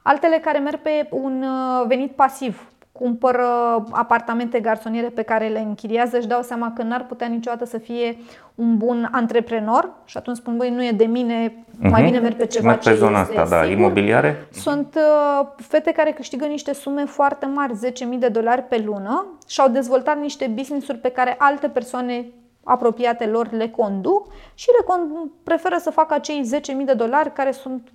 Altele care merg pe un uh, venit pasiv, cumpără apartamente garsoniere pe care le închiriază, își dau seama că n-ar putea niciodată să fie un bun antreprenor și atunci spun, băi, nu e de mine, uh-huh. mai bine merg pe ceva merg pe zona asta, da, sigur. imobiliare. Sunt uh, fete care câștigă niște sume foarte mari, 10.000 de dolari pe lună și au dezvoltat niște business-uri pe care alte persoane apropiate lor le conduc și le conduc, preferă să facă acei 10.000 de dolari care sunt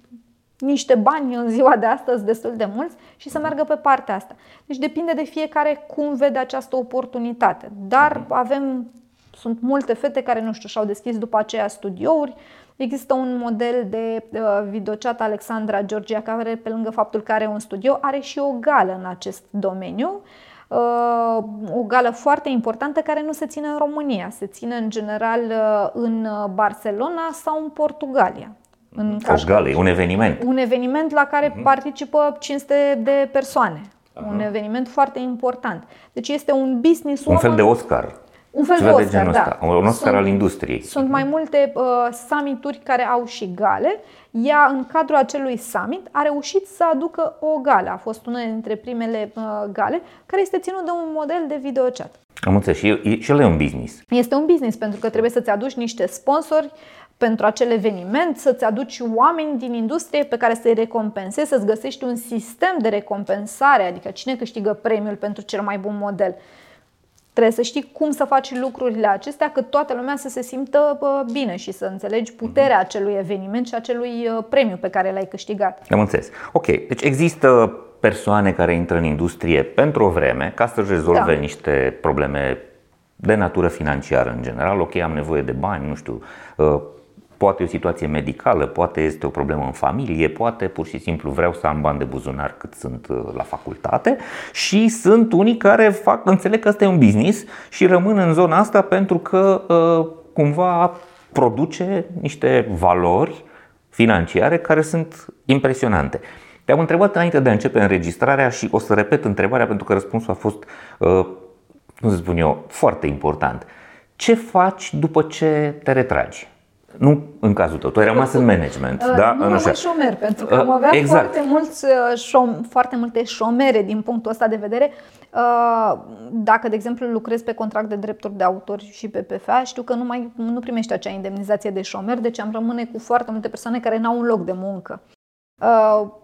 niște bani în ziua de astăzi, destul de mulți, și să meargă pe partea asta. Deci depinde de fiecare cum vede această oportunitate. Dar avem, sunt multe fete care, nu știu, și-au deschis după aceea studiouri, Există un model de uh, videochat Alexandra Georgia care, pe lângă faptul că are un studio, are și o gală în acest domeniu. Uh, o gală foarte importantă care nu se ține în România, se ține în general uh, în Barcelona sau în Portugalia. În o gală, un eveniment. Un eveniment la care uh-huh. participă 500 de persoane. Uh-huh. Un eveniment foarte important. Deci este un business. Un fel de Oscar. Un fel de Oscar, de genul da. Ăsta, un Oscar sunt, al industriei. Sunt mai multe uh, summituri care au și gale. Ea, în cadrul acelui summit, a reușit să aducă o gală. A fost una dintre primele uh, gale, care este ținut de un model de videochat. Am înțeles. Și, e, și el e un business. Este un business, pentru că trebuie să-ți aduci niște sponsori pentru acel eveniment, să-ți aduci oameni din industrie pe care să-i recompensezi, să-ți găsești un sistem de recompensare, adică cine câștigă premiul pentru cel mai bun model. Trebuie să știi cum să faci lucrurile acestea, cât toată lumea să se simtă bine și să înțelegi puterea mhm. acelui eveniment și acelui uh, premiu pe care l-ai câștigat. Am înțeles. Ok, deci există persoane care intră în industrie pentru o vreme ca să-și rezolve da. niște probleme de natură financiară în general. Ok, am nevoie de bani, nu știu, uh, Poate e o situație medicală, poate este o problemă în familie, poate pur și simplu vreau să am bani de buzunar cât sunt uh, la facultate și sunt unii care fac, înțeleg că ăsta e un business și rămân în zona asta pentru că uh, cumva produce niște valori financiare care sunt impresionante. Te-am întrebat înainte de a începe înregistrarea și o să repet întrebarea pentru că răspunsul a fost, uh, cum să spun eu, foarte important. Ce faci după ce te retragi? Nu în cazul tău, tu ai rămas în management. Uh, da? Nu am șomer, pentru că am avea uh, exact. foarte, mulți, uh, șom, foarte multe șomere din punctul ăsta de vedere. Uh, dacă, de exemplu, lucrezi pe contract de drepturi de autor și pe PFA, știu că nu, mai, nu primești acea indemnizație de șomer, deci am rămâne cu foarte multe persoane care n-au un loc de muncă. Uh,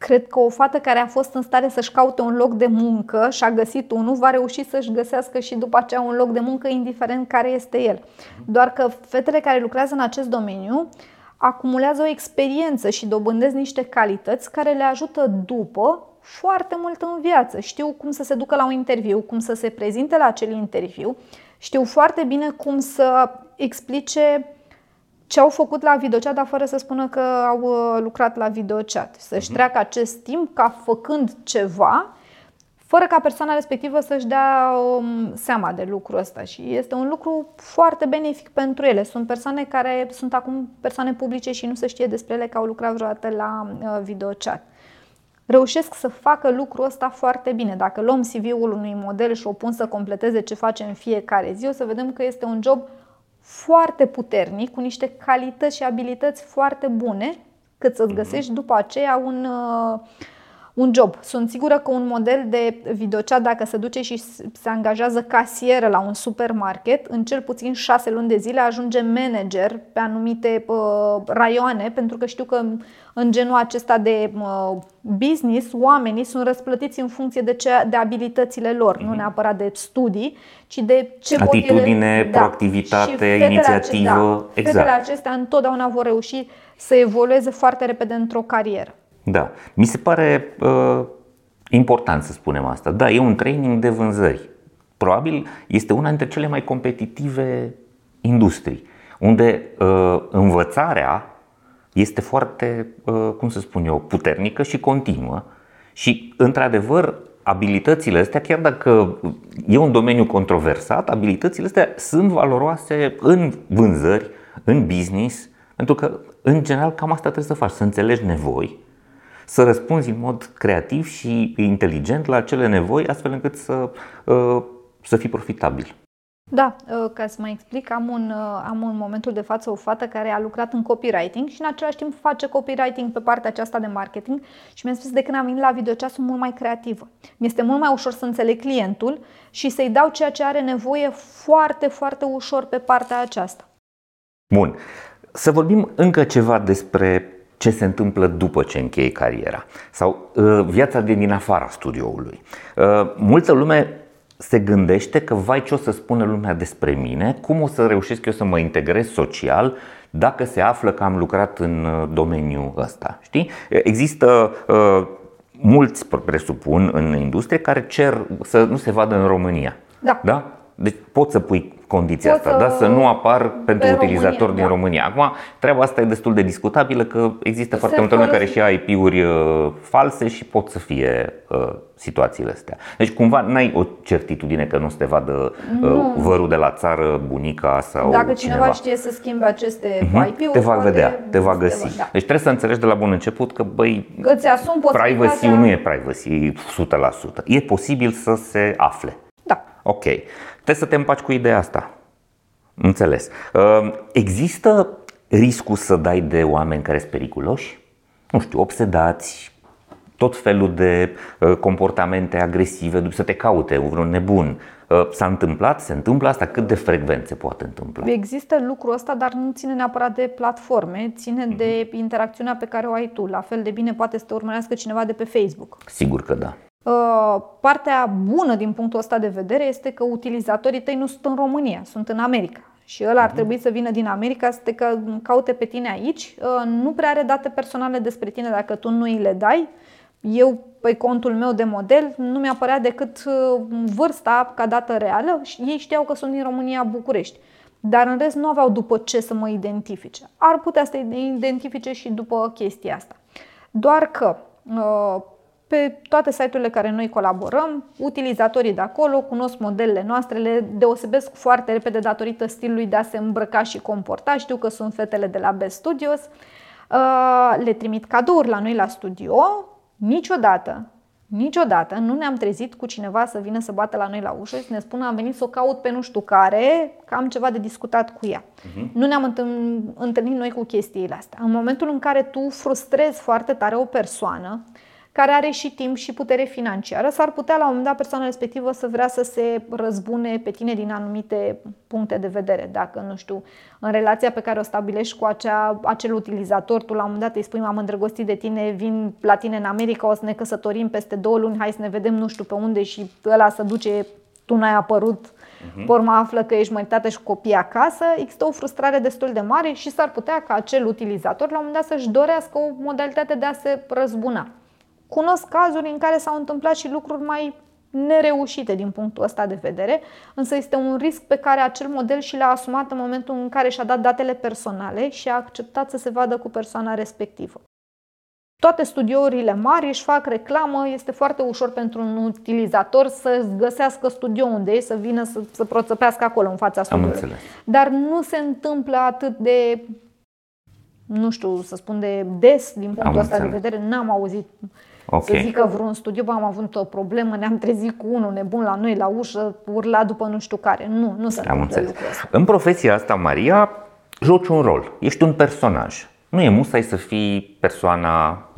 Cred că o fată care a fost în stare să-și caute un loc de muncă și a găsit unul, va reuși să-și găsească și după aceea un loc de muncă, indiferent care este el. Doar că fetele care lucrează în acest domeniu acumulează o experiență și dobândesc niște calități care le ajută după foarte mult în viață. Știu cum să se ducă la un interviu, cum să se prezinte la acel interviu, știu foarte bine cum să explice ce au făcut la videochat, dar fără să spună că au uh, lucrat la videochat. Să-și mhm. treacă acest timp ca făcând ceva, fără ca persoana respectivă să-și dea um, seama de lucrul ăsta. Și este un lucru foarte benefic pentru ele. Sunt persoane care sunt acum persoane publice și nu se știe despre ele că au lucrat vreodată la uh, videochat. Reușesc să facă lucrul ăsta foarte bine. Dacă luăm CV-ul unui model și o pun să completeze ce face în fiecare zi, o să vedem că este un job foarte puternic, cu niște calități și abilități foarte bune, cât să-ți mhm. găsești după aceea un, uh, un job. Sunt sigură că un model de videochat, dacă se duce și se angajează casieră la un supermarket, în cel puțin șase luni de zile ajunge manager pe anumite uh, raioane, pentru că știu că în genul acesta de uh, business, oamenii sunt răsplătiți în funcție de, ce, de abilitățile lor, mm-hmm. nu mhm. neapărat de studii, ci de ce Atitudine, ele, da. proactivitate, da, inițiativă. Da, exact. Fetele acestea întotdeauna vor reuși să evolueze foarte repede într-o carieră. Da, mi se pare uh, important să spunem asta. Da, e un training de vânzări. Probabil este una dintre cele mai competitive industrii, unde uh, învățarea este foarte, uh, cum să spun eu, puternică și continuă. Și, într-adevăr, abilitățile astea, chiar dacă e un domeniu controversat, abilitățile astea sunt valoroase în vânzări, în business, pentru că, în general, cam asta trebuie să faci, să înțelegi nevoi, să răspunzi în mod creativ și inteligent la acele nevoi, astfel încât să, uh, să fii profitabil. Da, uh, ca să mai explic, am un, uh, am în momentul de față o fată care a lucrat în copywriting și în același timp face copywriting pe partea aceasta de marketing și mi-a spus de când am venit la videocea sunt mult mai creativă. Mi-este mult mai ușor să înțeleg clientul și să-i dau ceea ce are nevoie foarte, foarte ușor pe partea aceasta. Bun. Să vorbim încă ceva despre ce se întâmplă după ce încheie cariera sau uh, viața de din afara studioului. Uh, multă lume se gândește că vai ce o să spună lumea despre mine, cum o să reușesc eu să mă integrez social, dacă se află că am lucrat în uh, domeniul ăsta. Știi? Există uh, mulți, presupun, în industrie care cer să nu se vadă în România. Da. da? Deci poți să pui condiția asta, să, da? să nu apar pentru utilizatori România, din da. România. Acum, treaba asta e destul de discutabilă că există se foarte multe lume care și IP-uri uh, false și pot să fie uh, situațiile astea. Deci cumva n-ai o certitudine că nu se te vadă uh, vărul de la țară, bunica sau Dacă cineva, cineva știe să schimbe aceste uh-huh. IP-uri, te va vedea, te va găsi. Da. Deci trebuie să înțelegi de la bun început că băi, că asum privacy nu e privacy 100%. E posibil să se afle. Da. Ok. Trebuie să te împaci cu ideea asta. Înțeles. Ehm, există riscul să dai de oameni care sunt periculoși? Nu știu, obsedați, tot felul de ă, comportamente agresive, să te caute, vreun nebun. Ă, s-a întâmplat? Se întâmplă asta? Cât de frecvent se poate întâmpla? Există lucrul ăsta, dar nu ține neapărat de platforme, ține mm-hmm. de interacțiunea pe care o ai tu. La fel de bine poate să te urmărească cineva de pe Facebook. Sigur că da. Uh, partea bună din punctul ăsta de vedere este că utilizatorii tăi nu sunt în România, sunt în America. Și el ar mhm. trebui să vină din America să te caute pe tine aici. Uh, nu prea are date personale despre tine dacă tu nu îi le dai. Eu, pe contul meu de model, nu mi-a părea decât uh, vârsta ca dată reală și ei știau că sunt din România, București. Dar în rest nu aveau după ce să mă identifice. Ar putea să te identifice și după chestia asta. Doar că pe toate site-urile care noi colaborăm, utilizatorii de acolo cunosc modelele noastre, le deosebesc foarte repede datorită stilului de a se îmbrăca și comporta. Știu că sunt fetele de la Best Studios. Uh, le trimit cadouri la noi la studio. Niciodată, niciodată nu ne-am trezit cu cineva să vină să bată la noi la ușă și să ne spună am venit să o caut pe nu știu care, că am ceva de discutat cu ea. Uh-huh. Nu ne-am întâlnit noi cu chestiile astea. În momentul în care tu frustrezi foarte tare o persoană, care are și timp și putere financiară, s-ar putea la un moment dat persoana respectivă să vrea să se răzbune pe tine din anumite puncte de vedere. Dacă, nu știu, în relația pe care o stabilești cu acea, acel utilizator, tu la un moment dat îi spui m-am îndrăgostit de tine, vin la tine în America, o să ne căsătorim peste două luni, hai să ne vedem nu știu pe unde și ăla să duce, tu n-ai apărut, uh-huh. urmă află că ești măritată și copii acasă, există o frustrare destul de mare și s-ar putea ca acel utilizator la un moment dat să-și dorească o modalitate de a se răzbuna. Cunosc cazuri în care s-au întâmplat și lucruri mai nereușite din punctul ăsta de vedere, însă este un risc pe care acel model și l-a asumat în momentul în care și-a dat datele personale și a acceptat să se vadă cu persoana respectivă. Toate studiourile mari își fac reclamă, este foarte ușor pentru un utilizator să găsească studio unde e, să vină să, să proțăpească acolo în fața studioului. Dar nu se întâmplă atât de, nu știu, să spun de des din punctul Am ăsta înțeles. de vedere, n-am auzit Okay. Să zică vreun studiu, bă, am avut o problemă, ne-am trezit cu unul nebun la noi la ușă, urla după nu știu care. Nu, nu se am înțeles. În profesia asta, Maria, joci un rol, ești un personaj. Nu e musai să fii persoana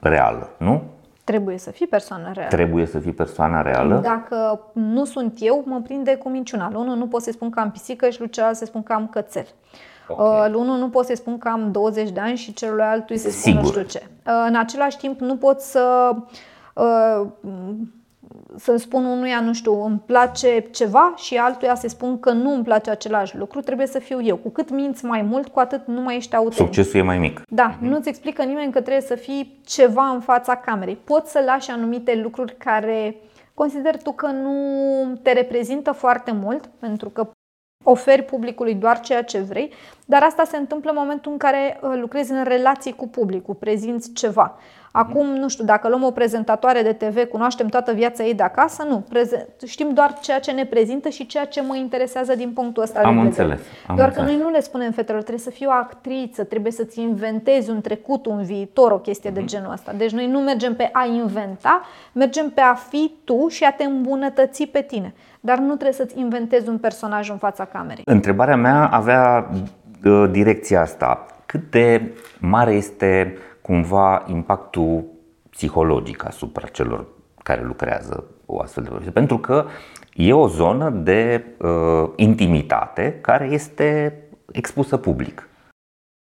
reală, nu? Trebuie să fii persoană reală. Trebuie să fii persoana reală? Dacă nu sunt eu, mă prinde cu minciuna. Unul nu pot să spun că am pisică și lui celălalt să spun că am cățel. Okay. Uh, unul nu pot să-i spun că am 20 de ani și celuilalt să-i spun nu știu ce. Uh, în același timp nu pot să uh, să spun unuia, nu știu, îmi place ceva și altuia să spun că nu îmi place același lucru, trebuie să fiu eu. Cu cât minți mai mult, cu atât nu mai ești autentic. Succesul e mai mic. Da, mm-hmm. nu-ți explică nimeni că trebuie să fii ceva în fața camerei. Poți să lași anumite lucruri care consider tu că nu te reprezintă foarte mult, pentru că oferi publicului doar ceea ce vrei, dar asta se întâmplă în momentul în care uh, lucrezi în relații cu publicul, prezinți ceva. Acum, nu știu, dacă luăm o prezentatoare de TV, cunoaștem toată viața ei de acasă? Nu. Preze- știm doar ceea ce ne prezintă și ceea ce mă interesează din punctul ăsta am de înțeles, am doar înțeles. că noi nu le spunem fetelor, trebuie să fii o actriță, trebuie să-ți inventezi un trecut, un viitor, o chestie mm-hmm. de mhm. genul ăsta. Deci noi nu mergem pe a inventa, mergem pe a fi tu și a te îmbunătăți pe tine. Dar nu trebuie să-ți inventezi un personaj în fața camerei. Întrebarea mea avea uh, direcția asta. Cât de mare este cumva impactul psihologic asupra celor care lucrează o astfel de profesie. Pentru că e o zonă de uh, intimitate care este expusă public.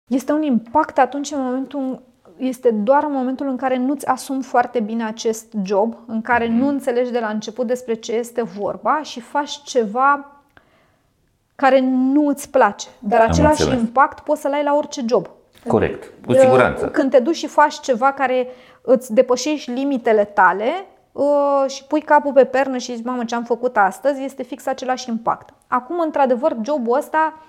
Este un impact atunci în momentul este doar în momentul în care nu-ți asumi foarte bine acest job, în care nu mhm. înțelegi de la început despre ce este vorba și faci ceva care nu îți place, dar Am același înțeles. impact poți să-l ai la orice job. Corect, cu siguranță. Când te duci și faci ceva care îți depășești limitele tale uh, și pui capul pe pernă și zici, mamă, ce am făcut astăzi, este fix același impact. Acum, într-adevăr, jobul ăsta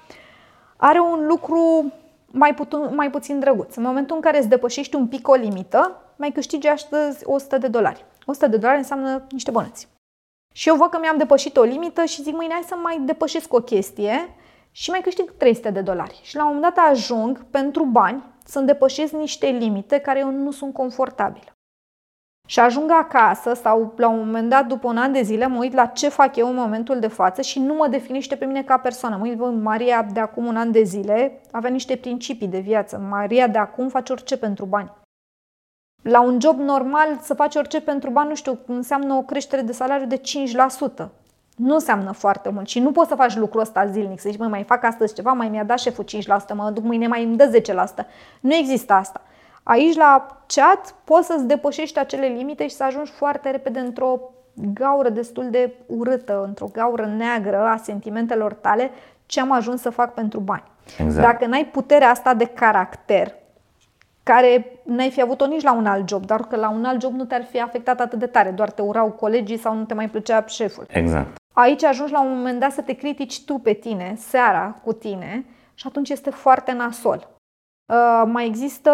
are un lucru mai, putu- mai puțin drăguț. În momentul în care îți depășești un pic o limită, mai câștigi astăzi 100 de dolari. 100 de dolari înseamnă niște bănuți. Și eu văd că mi-am depășit o limită și zic, mâine hai să mai depășesc o chestie și mai câștig 300 de dolari. Și la un moment dat ajung pentru bani să-mi depășesc niște limite care eu nu sunt confortabile. Și ajung acasă sau la un moment dat, după un an de zile, mă uit la ce fac eu în momentul de față și nu mă definește pe mine ca persoană. Mă uit, bă, Maria de acum un an de zile avea niște principii de viață. Maria de acum face orice pentru bani. La un job normal să faci orice pentru bani, nu știu, înseamnă o creștere de salariu de 5%. Nu înseamnă foarte mult și nu poți să faci lucrul ăsta zilnic, să zici, mă, mai fac astăzi ceva, mai mi-a dat șeful 5%, mă duc mâine, mai îmi dă 10%. Nu există asta. Aici, la chat, poți să-ți depășești acele limite și să ajungi foarte repede într-o gaură destul de urâtă, într-o gaură neagră a sentimentelor tale, ce am ajuns să fac pentru bani. Exact. Dacă n-ai puterea asta de caracter, care n-ai fi avut-o nici la un alt job, dar că la un alt job nu te-ar fi afectat atât de tare, doar te urau colegii sau nu te mai plăcea șeful. Exact. Aici ajungi la un moment dat să te critici tu pe tine, seara cu tine și atunci este foarte nasol. Uh, mai există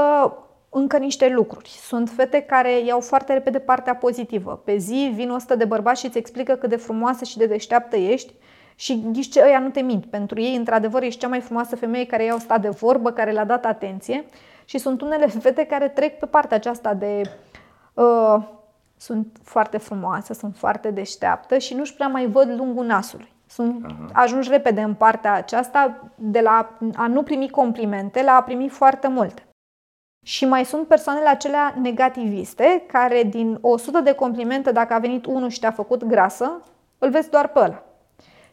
încă niște lucruri. Sunt fete care iau foarte repede partea pozitivă. Pe zi vin 100 de bărbați și îți explică cât de frumoasă și de deșteaptă ești și ghiși ce ăia nu te mint. Pentru ei, într-adevăr, ești cea mai frumoasă femeie care i-au stat de vorbă, care le-a dat atenție și sunt unele fete care trec pe partea aceasta de uh, sunt foarte frumoase, sunt foarte deșteaptă și nu-și prea mai văd lungul nasului. Sunt, ajungi repede în partea aceasta de la a nu primi complimente la a primi foarte multe. Și mai sunt persoanele acelea negativiste, care din 100 de complimente, dacă a venit unul și te-a făcut grasă, îl vezi doar pe ăla.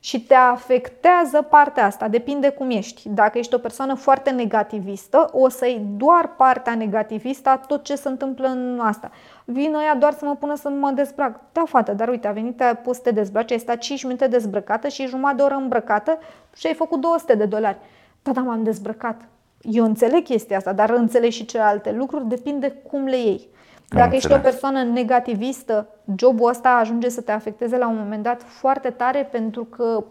Și te afectează partea asta, depinde cum ești. Dacă ești o persoană foarte negativistă, o să iei doar partea negativistă a tot ce se întâmplă în asta. Vin ăia doar să mă pună să mă dezbrac. Da, fată, dar uite, a venit, a pus să te dezbraci, ai stat 5 minute dezbrăcată și jumătate de oră îmbrăcată și ai făcut 200 de dolari. Da, da, m-am dezbrăcat. Eu înțeleg chestia asta, dar înțeleg și celelalte lucruri, depinde cum le iei. Am Dacă ești o înțeles. persoană negativistă, jobul ăsta ajunge să te afecteze la un moment dat foarte tare pentru că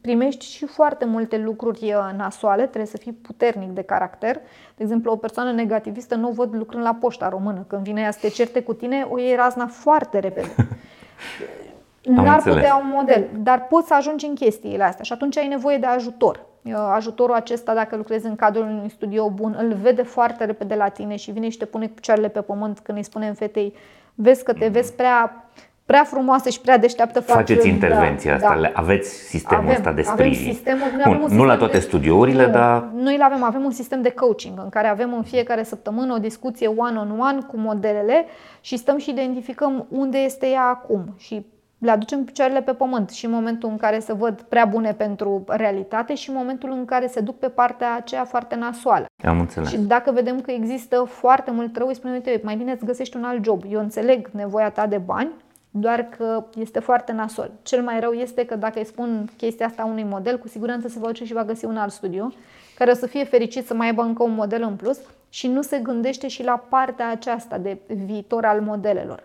primești și foarte multe lucruri uh, nasoale, trebuie să fii puternic de caracter. De exemplu, o persoană negativistă nu o văd lucrând la poșta română. Când vine ea să te certe cu tine, o iei razna foarte repede. N-ar înțeles. putea un model, dar poți să ajungi în chestiile astea și atunci ai nevoie de ajutor. Uh, Ajutorul acesta, dacă lucrezi în cadrul unui studio bun, îl vede foarte repede la tine și vine și te pune picioarele pe pământ când îi spunem fetei vezi că te vezi prea, prea frumoasă și prea deșteaptă. față- Faceți intervenția da, asta, da. le- aveți sistemul Avem- ăsta de avem sprijin. sistemul- noi Bun, avem un nu la sistem toate de- studiourile, Nu, dar Noi îl avem, avem un sistem de coaching în care avem în fiecare săptămână o discuție one-on-one cu modelele și stăm și identificăm unde este ea acum și le aducem picioarele pe pământ și în momentul în care se văd prea bune pentru realitate și în momentul în care se duc pe partea aceea foarte nasoală. am înțeles. Și dacă vedem că există foarte mult rău, îi spunem, uite, mai bine îți găsești un alt job. Eu înțeleg nevoia ta de bani, doar că este foarte nasol. Cel mai rău este că dacă îi spun chestia asta unui model, cu siguranță se va duce și va găsi un alt studio care o să fie fericit să mai aibă încă un model în plus și nu se gândește și la partea aceasta de viitor al modelelor.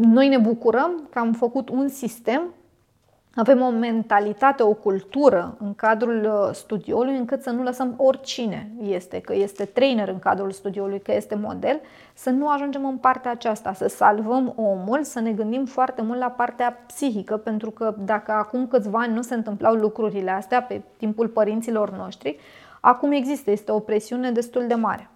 Noi ne bucurăm că am făcut un sistem avem o mentalitate, o cultură în cadrul uh, studioului încât să nu lăsăm oricine este, că este trainer în cadrul studioului, că este model, să nu ajungem în partea aceasta, să salvăm omul, să ne gândim foarte mult la partea psihică, pentru că dacă acum câțiva ani nu se întâmplau lucrurile astea pe timpul părinților noștri, acum există, este o presiune destul de mare.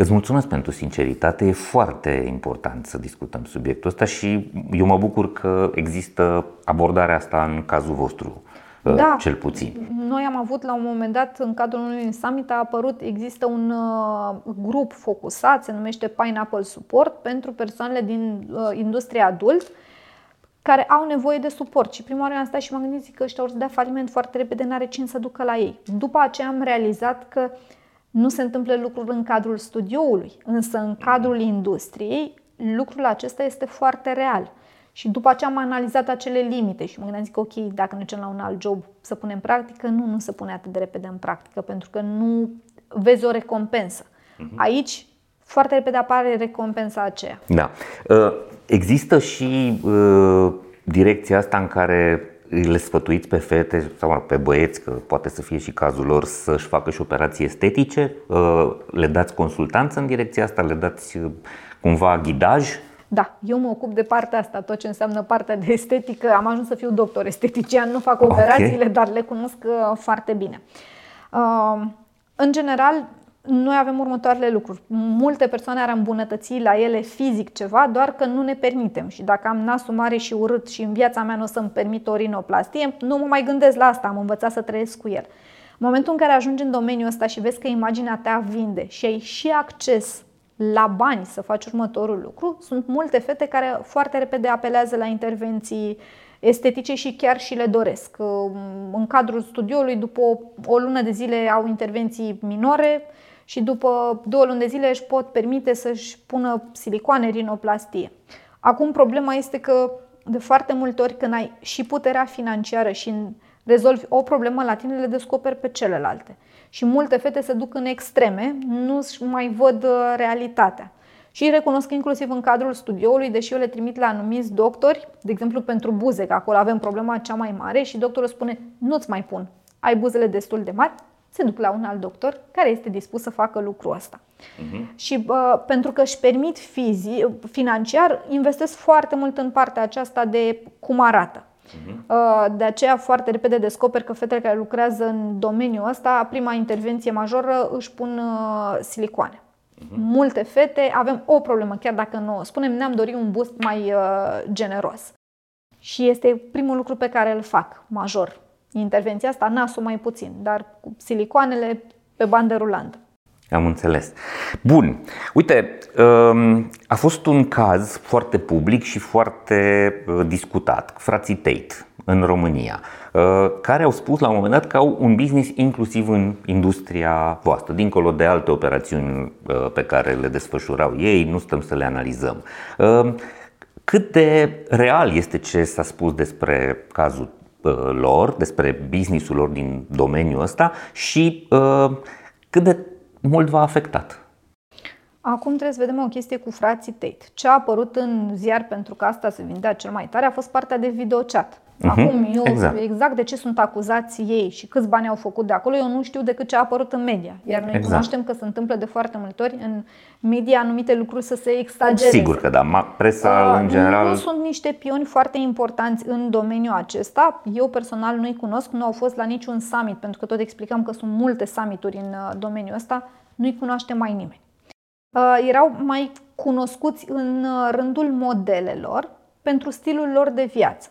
Îți mulțumesc pentru sinceritate, e foarte important să discutăm subiectul ăsta și eu mă bucur că există abordarea asta în cazul vostru, Da. cel puțin. Noi am avut la un moment dat, în cadrul unui summit, a apărut, există un uh, grup focusat, se numește Pineapple Support, pentru persoanele din uh, industria adult care au nevoie de suport. Și prima oară am stat și m-am gândit zic că ăștia o să dea faliment foarte repede, n-are cine să ducă la ei. După aceea am realizat că nu se întâmplă lucruri în cadrul studioului, însă în cadrul industriei lucrul acesta este foarte real. Și după aceea am analizat acele limite și mă gândeam zic, ok, dacă ne ducem la un alt job să punem practică, nu, nu se pune atât de repede în practică, pentru că nu vezi o recompensă. Uh-huh. Aici, foarte repede apare recompensa aceea. Da. Uh, există și uh, direcția asta în care le sfătuiți pe fete sau pe băieți, că poate să fie și cazul lor, să-și facă și operații estetice? Uh, le dați consultanță în direcția asta? Le dați cumva ghidaj? Da, eu mă ocup de partea asta, tot ce înseamnă partea de estetică. Am ajuns să fiu doctor estetician, nu fac operațiile, okay. dar le cunosc uh, foarte bine. Uh, în general, noi avem următoarele lucruri. Multe persoane ar îmbunătăți la ele fizic ceva, doar că nu ne permitem. Și dacă am nasul mare și urât și în viața mea nu o să-mi permit o rinoplastie, nu mă mai gândesc la asta, am învățat să trăiesc cu el. În momentul în care ajungi în domeniul ăsta și vezi că imaginea ta vinde și ai și acces la bani să faci următorul lucru, sunt multe fete care foarte repede apelează la intervenții estetice și chiar și le doresc. În cadrul studioului, după o lună de zile au intervenții minore și după două luni de zile își pot permite să-și pună silicoane, rinoplastie. Acum problema este că de foarte multe ori când ai și puterea financiară și rezolvi o problemă la tine, le descoperi pe celelalte și multe fete se duc în extreme, nu mai văd uh, realitatea. Și recunosc inclusiv în cadrul studioului, deși eu le trimit la anumiți doctori, de exemplu pentru buze, că acolo avem problema cea mai mare și doctorul spune nu-ți mai pun, ai buzele destul de mari, se duc la un alt doctor care este dispus să facă lucrul ăsta. Uh-huh. Și uh, pentru că își permit fizi, financiar, investesc foarte mult în partea aceasta de cum arată. Uh-huh. De aceea foarte repede descoper că fetele care lucrează în domeniul ăsta, prima intervenție majoră își pun uh, silicoane. Uh-huh. Multe fete avem o problemă, chiar dacă nu o spunem, ne-am dorit un boost mai uh, generos. Și este primul lucru pe care îl fac, major. Intervenția asta, nasul mai puțin, dar cu silicoanele pe bandă rulantă. Am înțeles. Bun. Uite, um, a fost un caz foarte public și foarte uh, discutat, frații Tate în România, uh, care au spus la un moment dat că au un business inclusiv în industria voastră, dincolo de alte operațiuni uh, pe care le desfășurau ei, nu stăm să le analizăm. Cât de real este ce s-a spus despre cazul lor, despre businessul lor din domeniul ăsta și cât de mult v-a afectat? Acum trebuie să vedem o chestie cu frații Tate. Ce a apărut în ziar pentru că asta se vindea cel mai tare a fost partea de videochat. Uh-huh. Acum, eu exact. exact de ce sunt acuzați ei și câți bani au făcut de acolo, eu nu știu decât ce a apărut în media. Iar noi exact. cunoaștem că se întâmplă de foarte multe ori în media anumite lucruri să se exagereze. Sigur că da, presa uh, în general... Nu sunt niște pioni foarte importanți în domeniul acesta. Eu personal nu-i cunosc, nu au fost la niciun summit, pentru că tot explicăm că sunt multe summituri în uh, domeniul ăsta, nu-i cunoaște mai nimeni. Uh, erau mai cunoscuți în uh, rândul modelelor pentru stilul lor de viață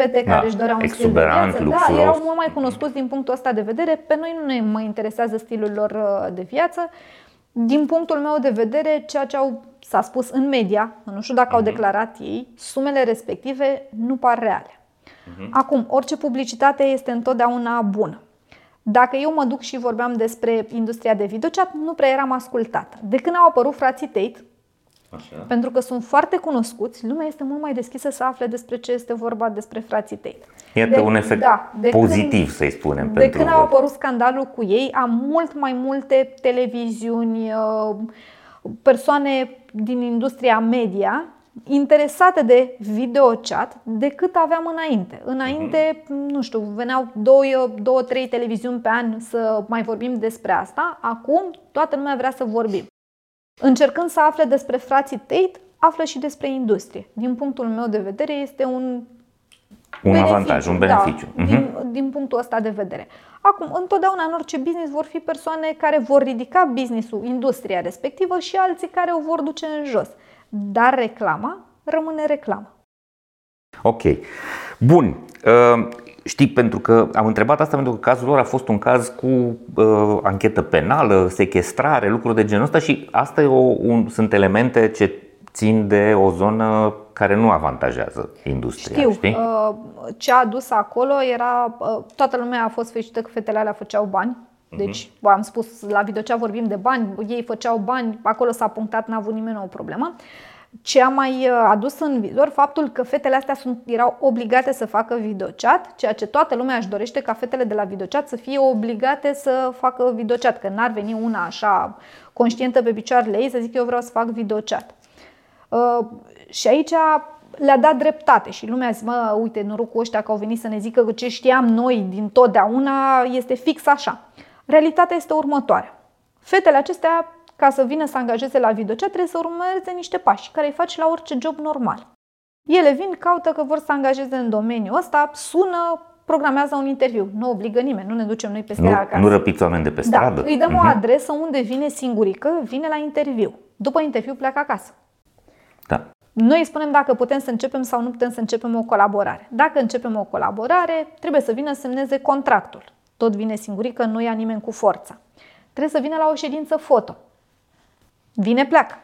fete da, care își doreau un stil de viață. Da, erau mult mai cunoscuți din punctul ăsta de vedere. Pe noi nu ne mai interesează stilul lor uh, de viață. Din punctul meu de vedere, ceea ce au, s-a spus în media, nu știu dacă uh-huh. au mhm. declarat ei, sumele respective nu par reale. Uh-huh. Acum, orice publicitate este întotdeauna bună. Dacă eu mă duc și vorbeam despre industria de videochat, nu prea eram ascultată. De când au apărut frații Tate, Așa. Pentru că sunt foarte cunoscuți, lumea este mult mai deschisă să afle despre ce este vorba despre frații Tate. Iată de, un efect da, de pozitiv, când, să-i spunem. De pentru când a apărut scandalul cu ei, am mult mai multe televiziuni, uh, persoane din industria media interesate de videochat decât aveam înainte. Înainte, mm-hmm. nu știu, veneau două, două, trei televiziuni pe an să mai vorbim despre asta. Acum toată lumea vrea să vorbim. Încercând să afle despre frații Tate, află și despre industrie. Din punctul meu de vedere, este un un beneficiu, avantaj, un beneficiu. Da, uh-huh. din, din punctul ăsta de vedere. Acum, întotdeauna în orice business vor fi persoane care vor ridica businessul, industria respectivă și alții care o vor duce în jos. Dar reclama rămâne reclamă. Ok. Bun. Uh, Știi, pentru că am întrebat asta pentru că cazul lor a fost un caz cu uh, anchetă penală, sequestrare, lucruri de genul ăsta și asta e o, un, sunt elemente ce țin de o zonă care nu avantajează industria. Știu, știi? Uh, ce a adus acolo era, uh, toată lumea a fost fericită că fetele alea făceau bani, mhm. deci, uh-huh. am spus, la videocea vorbim de bani, ei făceau bani, acolo s-a punctat, n-a avut nimeni o problemă. Ce a mai uh, adus în vizor faptul că fetele astea sunt, erau obligate să facă videochat, ceea ce toată lumea își dorește ca fetele de la videochat să fie obligate să facă videochat, că n-ar veni una așa conștientă pe picioarele ei să zic eu vreau să fac videochat. Uh, și aici le-a dat dreptate și lumea zice, mă, uite, norocul ăștia că au venit să ne zică că ce știam noi din totdeauna este fix așa. Realitatea este următoarea. Fetele acestea, ca să vină să angajeze la videochat, trebuie să urmeze niște pași care îi faci la orice job normal. Ele vin, caută că vor să angajeze în domeniul ăsta, sună, programează un interviu. Nu obligă nimeni, nu ne ducem noi peste nu, acasă. Nu răpiți oameni de pe da, stradă. Îi dăm uh-huh. o mhm. adresă unde vine singurică, vine la interviu. După interviu pleacă acasă. Da. Noi spunem dacă putem să începem sau nu putem să începem o colaborare. Dacă începem o colaborare, trebuie să vină să semneze contractul. Tot vine singurică, nu ia nimeni cu forța. Trebuie să vină la o ședință foto. Vine, pleacă.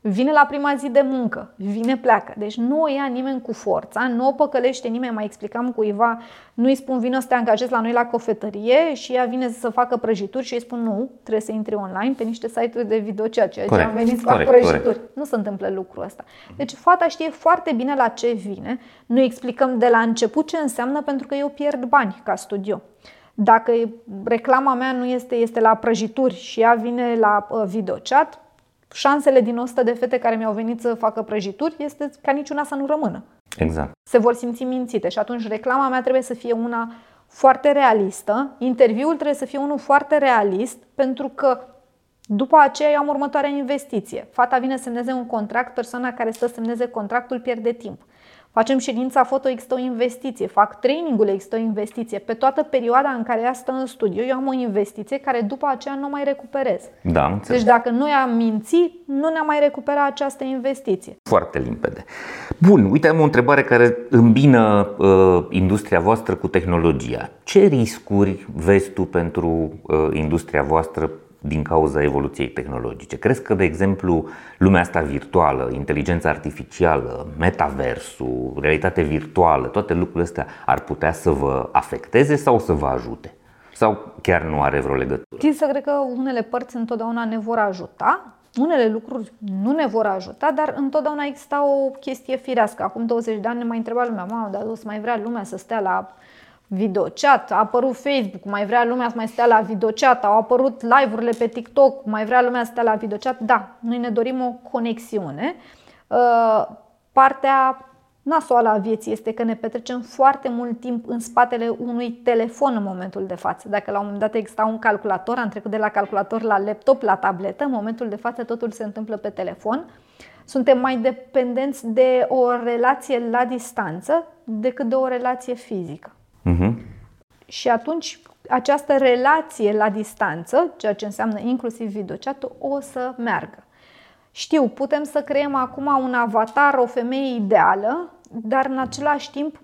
Vine la prima zi de muncă, vine, pleacă. Deci nu o ia nimeni cu forța, nu o păcălește nimeni. Mai explicam cuiva, nu îi spun vină să te angajezi la noi la cofetărie și ea vine să facă prăjituri și îi spun nu, trebuie să intri online pe niște site-uri de video, ceea ce am venit să fac prăjituri. Corect. Nu se întâmplă lucrul ăsta. Deci fata știe foarte bine la ce vine. Nu explicăm de la început ce înseamnă pentru că eu pierd bani ca studio. Dacă reclama mea nu este, este la prăjituri și ea vine la uh, videochat, șansele din 100 de fete care mi-au venit să facă prăjituri este ca niciuna să nu rămână. Exact. Se vor simți mințite și atunci reclama mea trebuie să fie una foarte realistă, interviul trebuie să fie unul foarte realist, pentru că după aceea eu am următoarea investiție. Fata vine să semneze un contract, persoana care stă să semneze contractul pierde timp. Facem ședința foto, există o investiție. Fac trainingul, există o investiție. Pe toată perioada în care ea stă în studio, eu am o investiție care după aceea nu mai recuperez. Da, înțeleg. Deci dacă noi am mințit, nu ne-am mai recupera această investiție. Foarte limpede. Bun, uite, am o întrebare care îmbină uh, industria voastră cu tehnologia. Ce riscuri vezi tu pentru uh, industria voastră din cauza evoluției tehnologice. Crezi că, de exemplu, lumea asta virtuală, inteligența artificială, metaversul, realitate virtuală, toate lucrurile astea ar putea să vă afecteze sau să vă ajute? Sau chiar nu are vreo legătură? Țin să cred că unele părți întotdeauna ne vor ajuta, unele lucruri nu ne vor ajuta, dar întotdeauna exista o chestie firească. Acum 20 de ani ne mai întreba lumea, mamă, dar o să mai vrea lumea să stea la videochat, a apărut Facebook, mai vrea lumea să mai stea la videochat, au apărut live-urile pe TikTok, mai vrea lumea să stea la videochat. Da, noi ne dorim o conexiune. Uh, partea nasoală a vieții este că ne petrecem foarte mult timp în spatele unui telefon în momentul de față. Dacă la un moment dat exista un calculator, am trecut de la calculator la laptop, la tabletă, în momentul de față totul se întâmplă pe telefon. Suntem mai dependenți de o relație la distanță decât de o relație fizică. Uh-huh. Și atunci această relație la distanță, ceea ce înseamnă inclusiv videochat o să meargă. Știu, putem să creăm acum un avatar, o femeie ideală, dar în același timp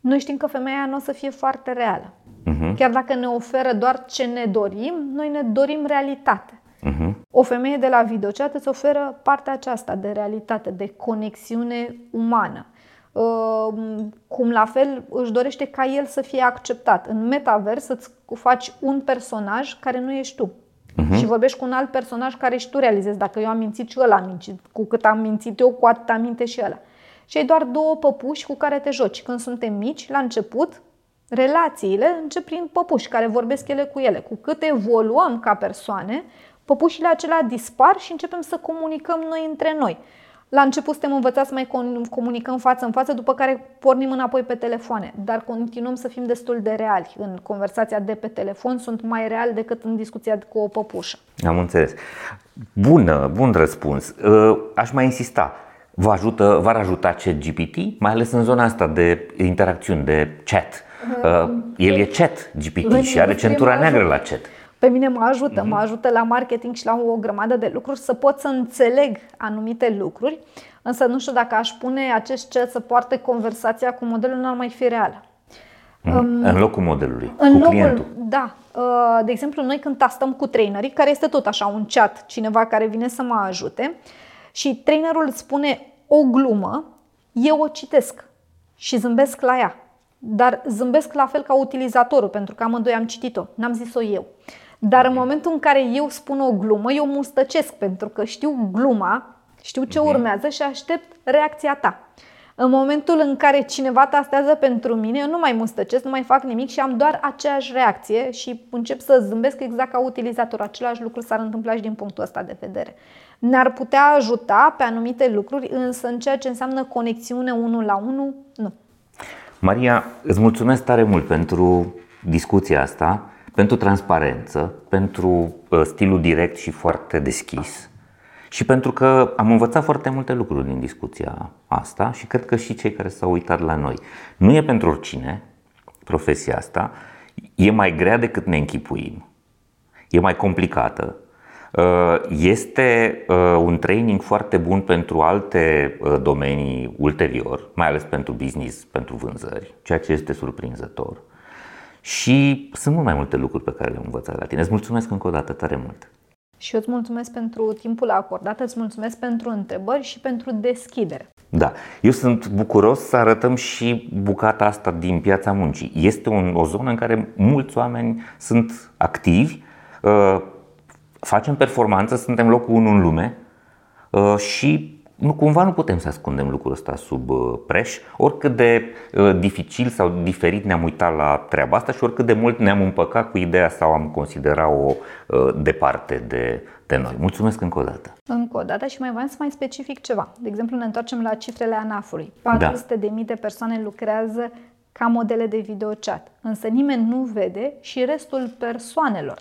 noi știm că femeia nu o să fie foarte reală. Uh-huh. Chiar dacă ne oferă doar ce ne dorim, noi ne dorim realitate. Uh-huh. O femeie de la videochat îți oferă partea aceasta de realitate, de conexiune umană. Ehm, cum la fel își dorește ca el să fie acceptat. În metavers să-ți faci un personaj care nu ești tu. Uh-huh. Și vorbești cu un alt personaj care și tu realizezi. Dacă eu am mințit și ăla am mințit. Cu cât am mințit eu, cu atât am minte și ăla. Și ai doar două păpuși cu care te joci. Când suntem mici, la început, relațiile încep prin păpuși care vorbesc ele cu ele. Cu cât evoluăm ca persoane, păpușile acelea dispar și începem să comunicăm noi între noi. La început suntem învățați să mai comunicăm față în față, după care pornim înapoi pe telefoane, dar continuăm să fim destul de reali. În conversația de pe telefon sunt mai reali decât în discuția cu o păpușă. Am înțeles. Bună, bun răspuns. Uh, aș mai insista. Vă ajută, v-ar ajuta ChatGPT, mai ales în zona asta de interacțiuni, de chat. Uh, el e chat GPT și are centura neagră la chat. Pe mine mă ajută, mm-hmm. mă ajută la marketing și la o grămadă de lucruri să pot să înțeleg anumite lucruri, însă nu știu dacă aș pune acest chat să poarte conversația cu modelul, nu ar mai fi reală. Mm, în locul modelului, în cu locul, clientul. Da. Uh, de exemplu, noi când tastăm cu trainerii, care este tot așa un chat, cineva care vine să mă ajute, și trainerul spune o glumă, eu o citesc și zâmbesc la ea. Dar zâmbesc la fel ca utilizatorul, pentru că amândoi am citit-o, n-am zis-o eu. Dar în momentul în care eu spun o glumă, eu mustăcesc pentru că știu gluma Știu ce mhm. urmează și aștept reacția ta. În momentul în care cineva tastează pentru mine, eu nu mai mustăcesc, nu mai fac nimic și am doar aceeași reacție și încep să zâmbesc exact ca utilizator. Același lucru s-ar întâmpla și din punctul ăsta de vedere. Ne-ar putea ajuta pe anumite lucruri, însă în ceea ce înseamnă conexiune unul la unul, nu. Maria, îți mulțumesc tare mult pentru discuția asta, pentru transparență, pentru uh, stilul direct și foarte deschis și pentru că am învățat foarte multe lucruri din discuția asta și cred că și cei care s-au uitat la noi. Nu e pentru oricine profesia asta, e mai grea decât ne închipuim, e mai complicată. Uh, este uh, un training foarte bun pentru alte uh, domenii ulterior, mai ales pentru business, pentru vânzări, ceea ce este surprinzător. Și sunt mult mai multe lucruri pe care le-am învățat la tine. Îți mulțumesc încă o dată tare mult! Și eu îți mulțumesc pentru timpul acordat, îți mulțumesc pentru întrebări și pentru deschidere. Da, eu sunt bucuros să arătăm și bucata asta din piața muncii. Este un, o zonă în care mulți oameni sunt activi, uh, facem performanță, suntem locul 1 în lume uh, și nu, cumva nu putem să ascundem lucrul ăsta sub uh, preș, oricât de uh, dificil sau diferit ne-am uitat la treaba asta și oricât de mult ne-am împăcat cu ideea sau am considerat-o uh, departe de, de noi. Mulțumesc încă o dată. Încă o dată și mai vreau să mai specific ceva. De exemplu, ne întoarcem la cifrele ANAF-ului. 400 da. de mii de persoane lucrează ca modele de video chat, însă nimeni nu vede și restul persoanelor.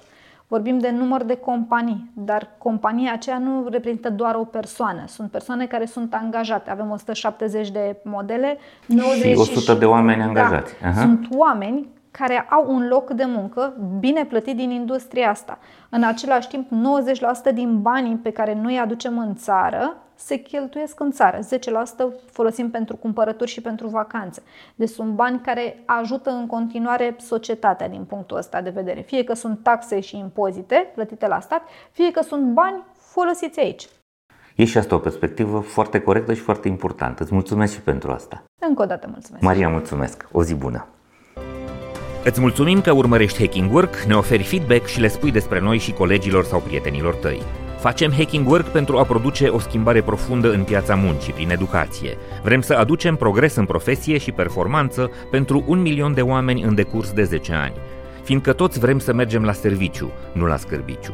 Vorbim de număr de companii, dar compania aceea nu reprezintă doar o persoană. Sunt persoane care sunt angajate. Avem 170 de modele. 90 și 100 de oameni angajați. Da, Sunt oameni care au un loc de muncă bine plătit din industria asta. În același timp, 90% din banii pe care noi îi aducem în țară se cheltuiesc în țară. 10% folosim pentru cumpărături și pentru vacanțe. Deci sunt bani care ajută în continuare societatea din punctul ăsta de vedere. Fie că sunt taxe și impozite plătite la stat, fie că sunt bani folosiți aici. E și asta o perspectivă foarte corectă și foarte importantă. Îți mulțumesc și pentru asta. Încă o dată mulțumesc. Maria, mulțumesc. O zi bună. Îți mulțumim că urmărești Hacking Work, ne oferi feedback și le spui despre noi și colegilor sau prietenilor tăi. Facem hacking work pentru a produce o schimbare profundă în piața muncii prin educație. Vrem să aducem progres în profesie și performanță pentru un milion de oameni în decurs de 10 ani. Fiindcă toți vrem să mergem la serviciu, nu la scârbiciu.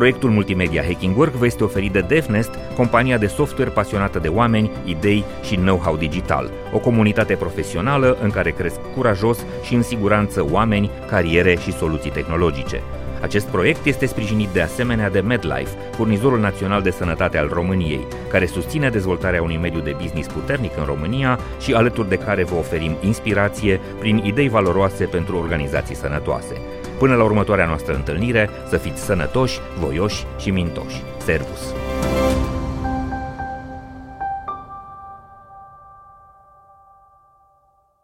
Proiectul multimedia Hacking Work vă este oferit de DevNest, compania de software pasionată de oameni, idei și know-how digital, o comunitate profesională în care cresc curajos și în siguranță oameni, cariere și soluții tehnologice. Acest proiect este sprijinit de asemenea de MedLife, furnizorul național de sănătate al României, care susține dezvoltarea unui mediu de business puternic în România și alături de care vă oferim inspirație prin idei valoroase pentru organizații sănătoase. Până la următoarea noastră întâlnire, să fiți sănătoși, voioși și mintoși. Servus!